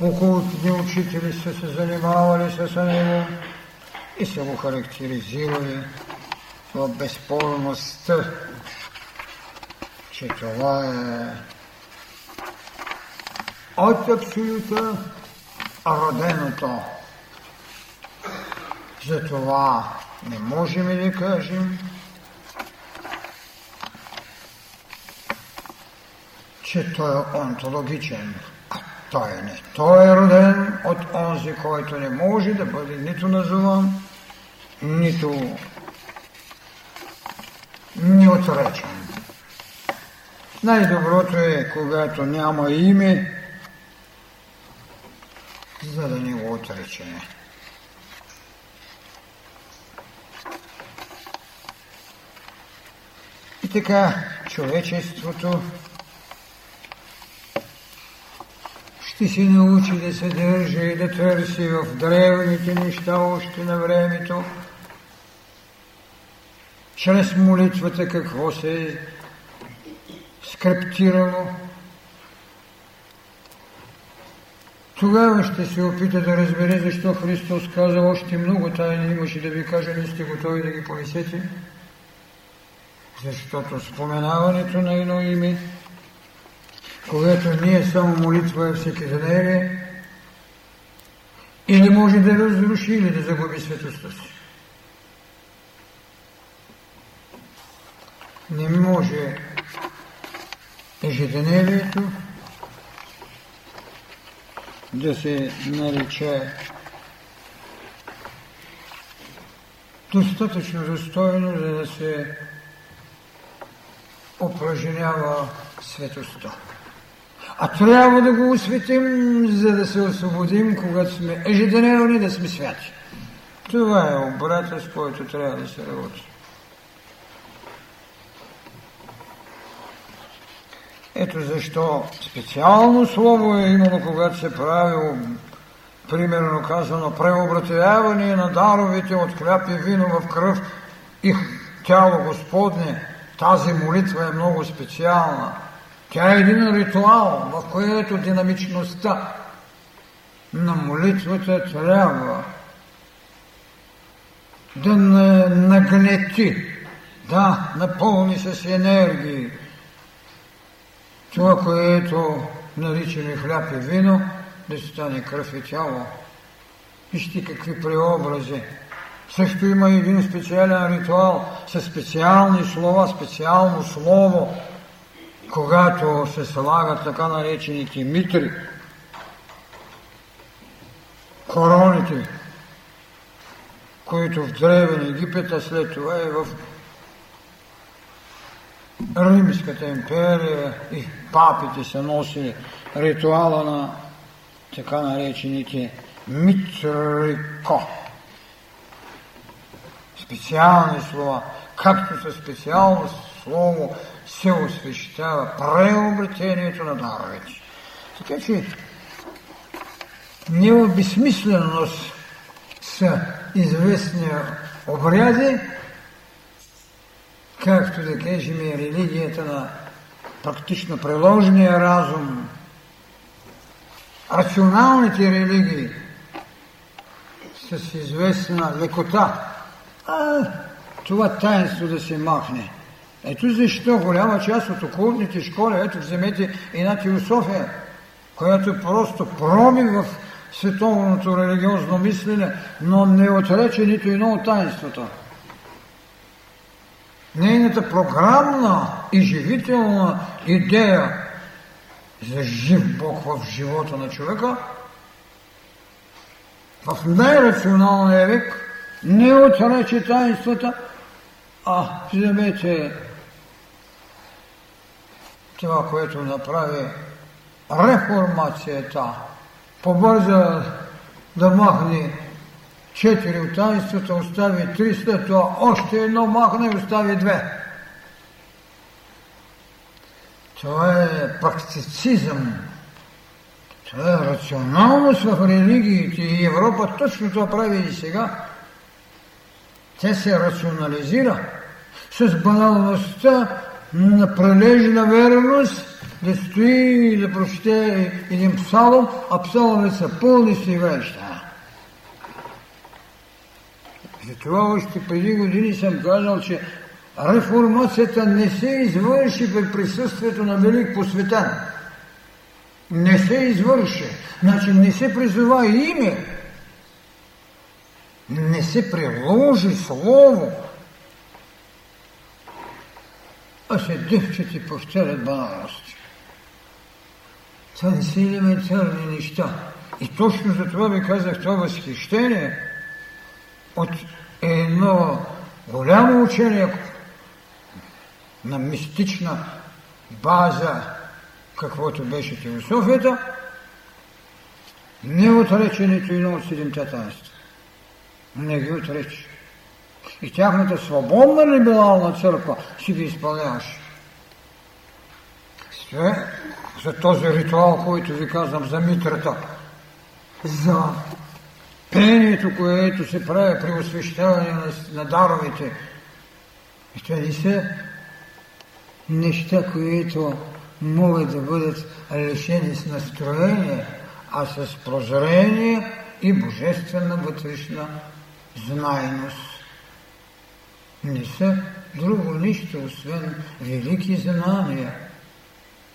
окултни учители са се занимавали с него и са го характеризирали в безспорността, че това е от абсолюта роденото. Затова не можем да кажем, че той е онтологичен. А той не. Той е роден от онзи, който не може да бъде нито назован, нито ни отречен. Най-доброто е, когато няма име, за да не го отречене. И така, човечеството ще се научи да се държа и да търси в древните неща още на времето, чрез молитвата какво се е скриптирало. Тогава ще се опита да разбере защо Христос каза още много тайни имаше да ви кажа, не сте готови да ги понесете. Защото споменаването на едно име, когато ние само молитва е всеки деневие, или може да разруши, или да загуби светостта си. Не може ежедневието да се нарича достатъчно достойно, за да се упражнява светостта. А трябва да го осветим, за да се освободим, когато сме ежедневни, да сме святи. Това е обрата, с който трябва да се работи. Ето защо специално слово е имало, когато се правило, примерно казано, преобратяване на даровете от хляб и вино в кръв и тяло Господне. Тази молитва е много специална. Тя е един ритуал, в което динамичността на молитвата трябва да нагнети, да напълни с енергии, това, което наричаме хляб и вино, да стане кръв и тяло. Вижте какви преобрази. Също има един специален ритуал с специални слова, специално слово, когато се слагат така наречените митри, короните, които в Древен Египет, а след това и в Римската империя и папите са носили ритуала на така наречените митрико. Специални слова, както със специално слово се освещава преобретението на даровете. Така че не в безсмисленост са известни обряди, както да кажем, религията на практично приложения разум, рационалните религии с известна лекота, а това таинство да се махне. Ето защо голяма част от окултните школи, ето вземете една философия, която просто проби в световното религиозно мислене, но не отрече нито едно от таинството нейната програмна и живителна идея за жив Бог в живота на човека, в най-рационалния век не отрече таинствата, а вземете това, което направи реформацията, побърза да махне четири от таинствата, остави три, след това още едно махне и остави две. Това е практицизъм. Това е рационалност в религиите и Европа точно това прави и сега. Тя се рационализира с баналността на прележна верност да стои и да прочете един псалом, а псаломите са пълни с веща. Затова още преди години съм казал, че реформацията не се извърши при присъствието на велик посветен. Не се извърши. Значи не се призова име. Не се приложи слово. А се дъвчат и повтарят баналности. Това не са елементарни неща. И точно за това ви казах това възхищение от едно голямо учение на мистична база, каквото беше философията, не отрече нито едно от седемте таинства. Не ги отрече. И тяхната свободна либерална църква си ги изпълняваше. Ще за този ритуал, който ви казвам за митрата, за пението, което се прави при освещаване на, на даровете. И това са неща, които могат да бъдат лишени с настроение, а с прозрение и божествена вътрешна знайност. Не са друго нищо, освен велики знания.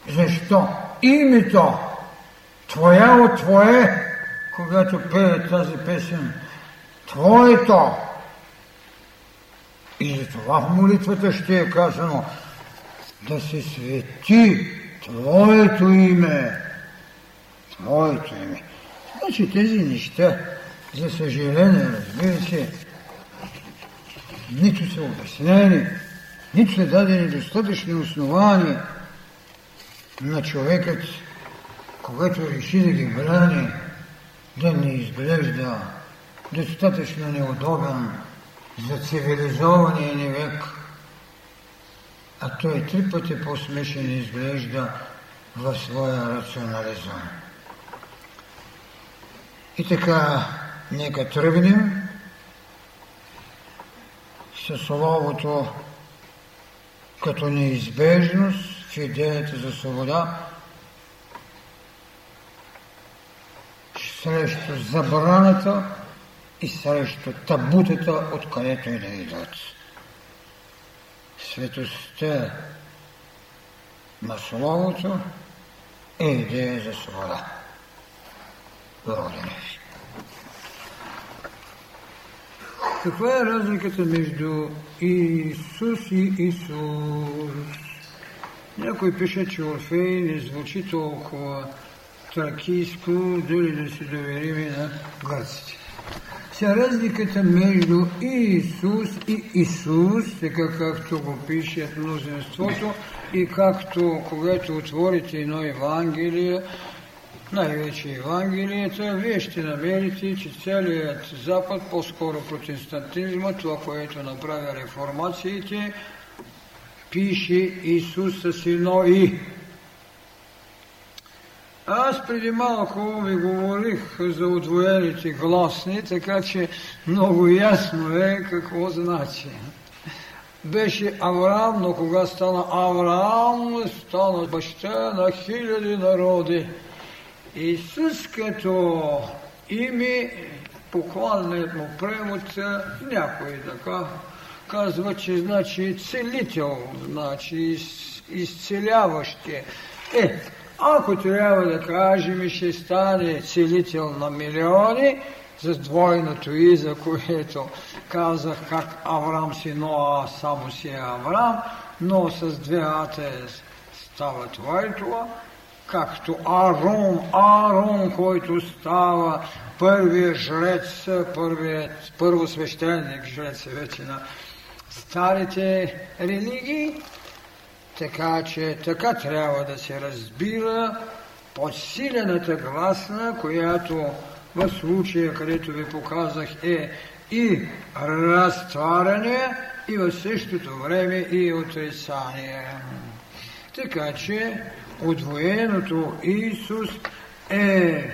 Защо? Името Твоя от Твое, когато пее тази песен, Твоето. И за това в молитвата ще е казано да се свети Твоето име. Твоето име. Значи тези неща, за съжаление, разбира се, нито са обяснени, нито са дадени достатъчни основания на човекът, когато реши да ги брани, да не изглежда достатъчно неудобен за цивилизования ни век, а той три пъти по-смешен изглежда в своя рационализъм. И така, нека тръгнем със словото като неизбежност в идеята за свобода, срещу забраната и срещу табутата, откъдето и да идват. Светостта на Словото е идея за свобода. Благодаря ви. Каква е разликата между Исус и Исус? Някой пише, че Орфей не звучи толкова тракийско, дори да се доверим на гърците. Сега разликата между Исус и Исус, така както го пише мнозинството, и както когато отворите едно Евангелие, най-вече Евангелията, вие ще намерите, че целият Запад, по-скоро протестантизма, това, което направя реформациите, пише Исус с едно и. Аз преди малко ви говорих за отвоените гласни, така че много ясно е какво значи. Беше Авраам, но кога стана Авраам, стана баща на хиляди народи. Исус като име, буквалният му превод, някой така казва, че значи целител, значи изцеляващи. Е, ако трябва да кажем, ще стане целител на милиони, за двойното и за което казах как Авраам си Ноа, само си е Авраам, но с две ате става това и това, както Арон, Арон, който става първият жрец, първият първосвещеник, жрец е вече на старите религии, така че така трябва да се разбира подсилената гласна, която в случая, където ви показах, е и разтваряне, и в същото време и отрицание. Така че отвоеното Исус е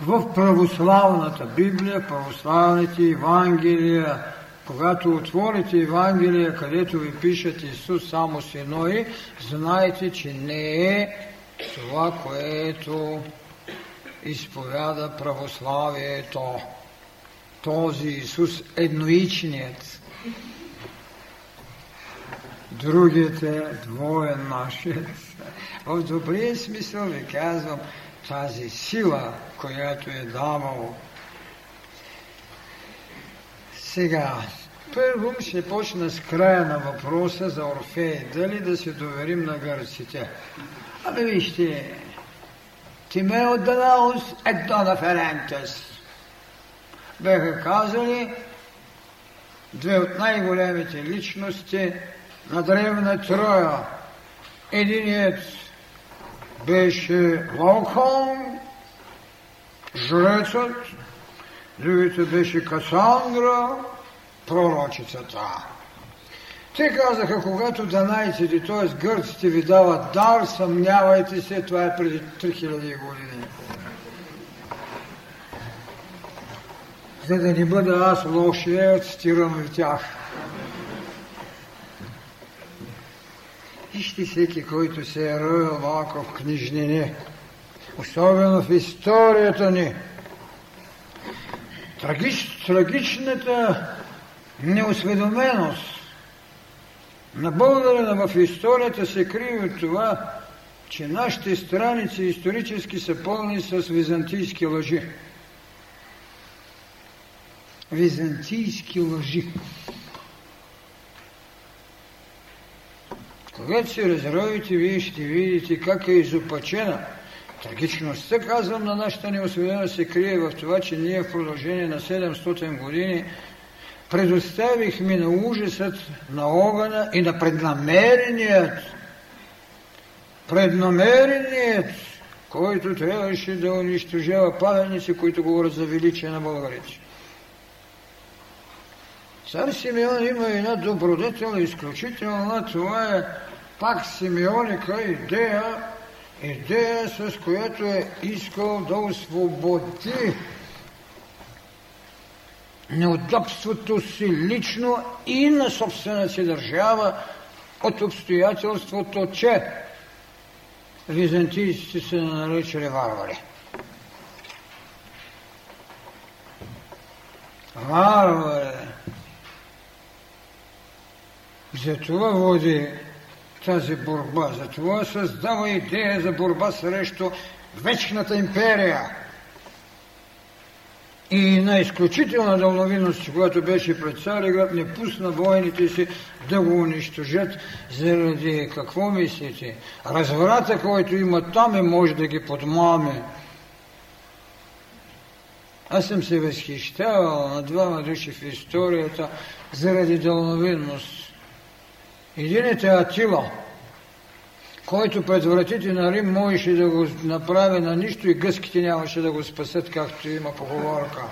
в православната Библия, православните Евангелия, когато отворите Евангелие, където ви пишат Исус само с едно знаете, че не е това, което изповяда православието. Този Исус едноичният. Другият е двоен нашият. В добрия смисъл ви казвам, тази сила, която е давал сега, първо ще почна с края на въпроса за Орфея. Дали да се доверим на гърците? Абе вижте, Тимео Данаус е Дона Ферентес. Беха казали две от най-големите личности на древна Троя. Единият беше Локхон, жрецът, Другата беше Касандра, пророчицата. Те казаха, когато данайците, т.е. гърците ви дават дар, съмнявайте се, това е преди 3000 години. За да не бъда аз лошия, цитирам в тях. Вижте всеки, който се е роил малко в книжнини, особено в историята ни, трагич, трагичната неосведоменост на българина в историята се крие от това, че нашите страници исторически са пълни с византийски лъжи. Византийски лъжи. Когато се разровите, вие ще видите как е изопачена. Трагичността, казвам, на нашата неосведена се крие в това, че ние в продължение на 700 години предоставихме на ужасът, на огъна и на преднамереният, преднамереният, който трябваше да унищожава паметници, които говорят за величие на българите. Цар Симеон има една добродетел, изключителна, това е пак Симеоника идея, идея с която е искал да освободи неудобството си лично и на собствената си държава от обстоятелството, че византийците се наричали варвари. Варвари. За това води тази борба, за това създава идея за борба срещу вечната империя и на изключителна дълновидност, която беше пред Цареград, не пусна воините си да го унищожат заради какво мислите? Разврата, който има там и може да ги подмаме. Аз съм се възхищавал на двама души в историята заради дълновидност. Единият е Атила, който пред вратите на Рим можеше да го направи на нищо и гъските нямаше да го спасат, както има поговорка,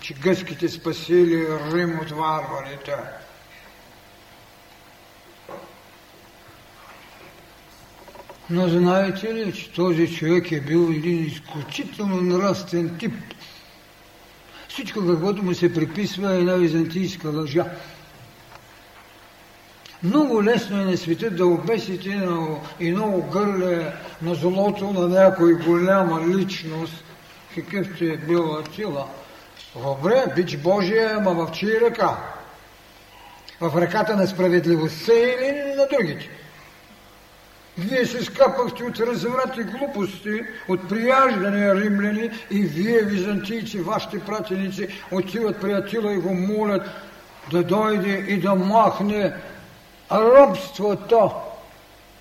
че гъските спасили Рим от варварите. Но знаете ли, че този човек е бил един изключително нравствен тип. Всичко, каквото му се приписва, е една византийска лъжа. Много лесно е на света да обесите на, много гърле на злото на някой голяма личност, какъвто е бил Атила. Добре, бич Божия, ама в чия ръка? В ръката на справедливостта или на другите? Вие се скапахте от разврат глупости, от прияждане римляни и вие, византийци, вашите пратеници, отиват при Атила и го молят да дойде и да махне робството.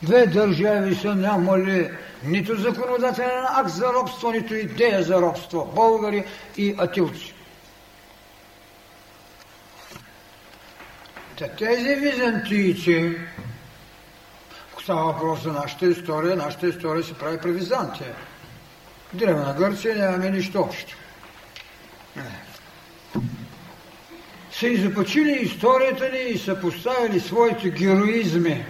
Две държави са нямали нито законодателен акт за робство, нито идея за робство. Българи и атилци. Та тези византийци, става въпрос за нашата история, нашата история се прави при Византия. Древна Гърция нямаме нищо общо. Са изопачили историята ни и са поставили своите героизми.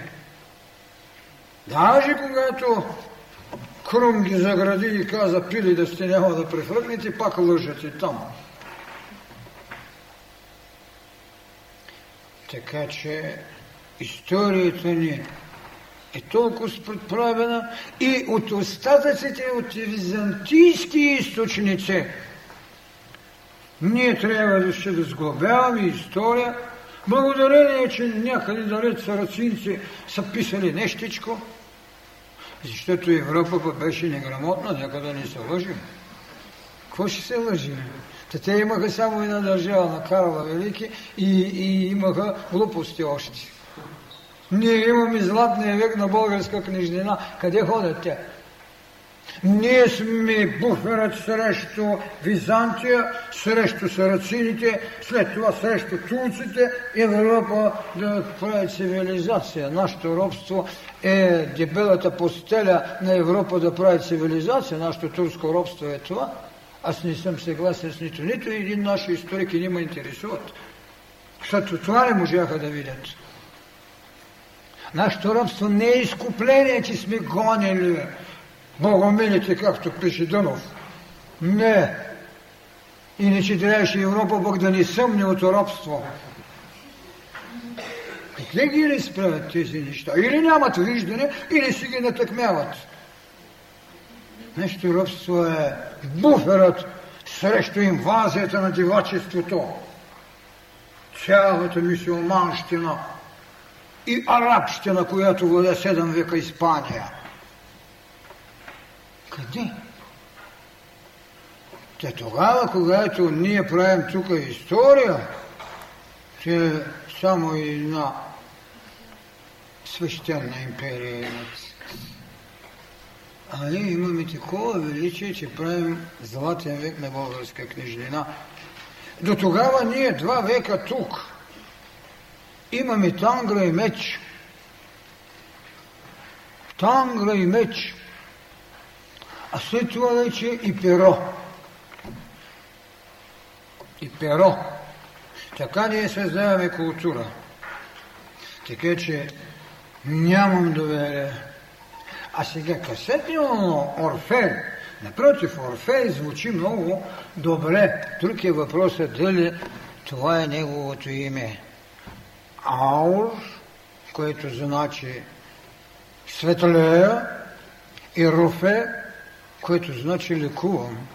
Даже когато Крум ги загради и каза, пили да сте няма да префръкнете, пак лъжат и там. Така че историята ни е толкова предправена и от остатъците от византийски източници – ние трябва да ще да сглобяваме история, благодарение, че някъде далеч сарацинци са писали нещичко, защото Европа беше неграмотна, нека да не се лъжим. Какво ще се лъжим? Те имаха само една държава на Карла Велики и, и имаха глупости още. Ние имаме златния век на българска книжнина. Къде ходят те? Ние сме буферът срещу Византия, срещу сарацините, след това срещу турците, Европа да прави цивилизация. Нашето робство е дебелата постеля на Европа да прави цивилизация. Нашето турско робство е това. Аз не съм съгласен с нито. Нито един наш историк и не ме интересуват. Защото това не можаха да видят. Нашето робство не е изкупление, че сме гонили богомилите, както пише Дънов. Не. Иначе трябваше Европа пък да ни съмни от робство. Къде ги ли справят тези неща? Или нямат виждане, или си ги натъкмяват. Нещо робство е буферът срещу инвазията на дивачеството. Цялата мисиоманщина и арабщина, която владе 7 века Испания. Къде? Те тогава, когато ние правим тук история, че само една свещена империя имат. А ние имаме такова величие, че правим златен век на българска книжнина. До тогава ние два века тук имаме тангра и меч. Тангра и меч. А след това вече и перо. И перо. Така ние създаваме култура. Така че нямам доверие. А сега касетно Орфей, напротив, Орфей звучи много добре. Друг е въпросът дали това е неговото име. Аур, което значи светлея, и Руфе, което значи лекувам.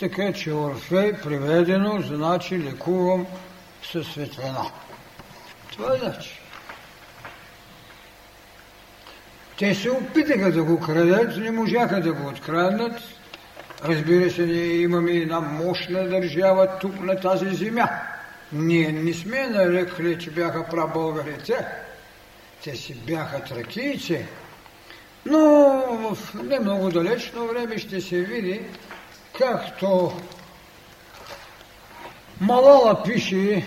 Така че Орфей приведено значи лекувам със светлина. Това е значи. Те се опитаха да го крадат, не можаха да го откраднат. Разбира се, ние имаме една мощна държава тук на тази земя. Ние не сме нарекли, че бяха прабългарите. Те си бяха тракийци. Но не много далечно време ще се види, както Малала пише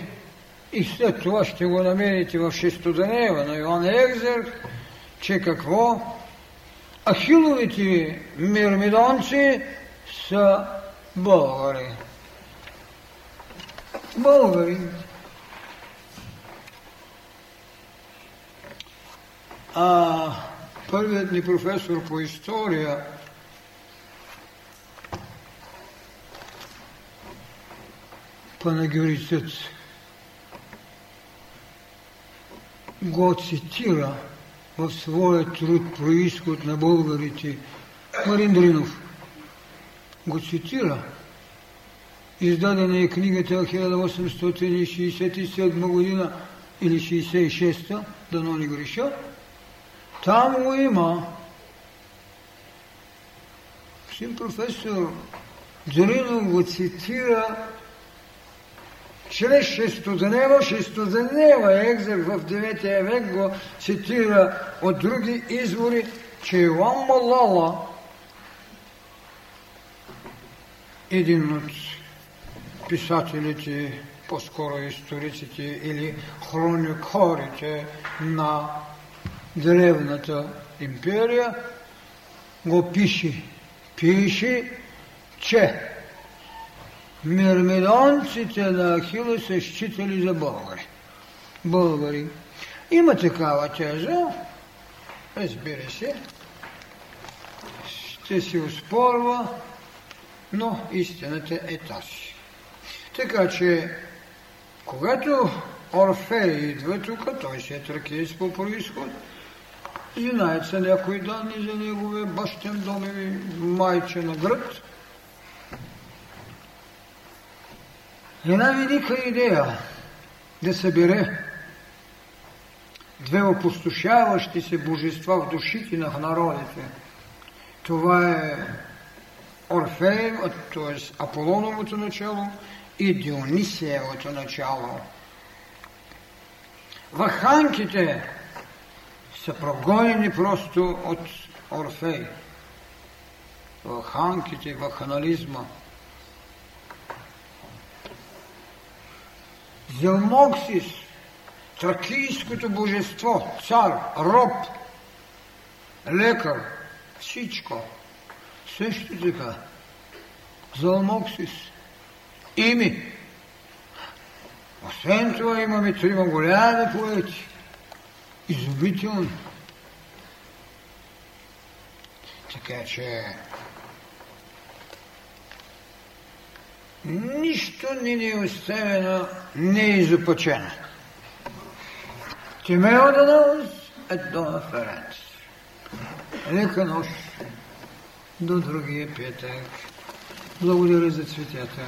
и след това ще го намерите в Шестоденева на Йоан Екзер, че какво? Ахиловите мирмидонци са българи. Българи. А първият ни професор по история Панагюрицец го цитира в своя труд происход на българите. Марин Дринов го цитира. Издадена е книгата 1867 година или 66-та, дано не греша. Там го има. Син професор Дринов го цитира чрез шестоднева, шестоднева екзер в 9 век го цитира от други извори, че Иван Малала, един от писателите, по-скоро историците или хроникорите на древната империя, го пише. Пише, че мирмидонците на Ахила се считали за българи. Българи. Има такава теза, разбира се, ще се успорва, но истината е тази. Така че, когато Орфей идва тук, той се е тракиец по происход, знаят се някои данни за неговия бащен дом и майче на град, Една велика идея да събере две опустошаващи се божества в душите на народите. Това е Орфей, т.е. Аполоновото начало и Дионисиевото начало. Ваханките са прогонени просто от Орфей. Ваханките, ваханализма – Зелмоксис, тракийското божество, цар, роб, лекар, всичко. Също така. Зелмоксис. Ими. Освен това имаме трима голями поети. Изумително. Така че нищо не ни е оставено неизопочено. Тимео да наус е дома Ференц. Лека нощ до другия петък. Благодаря за цветята.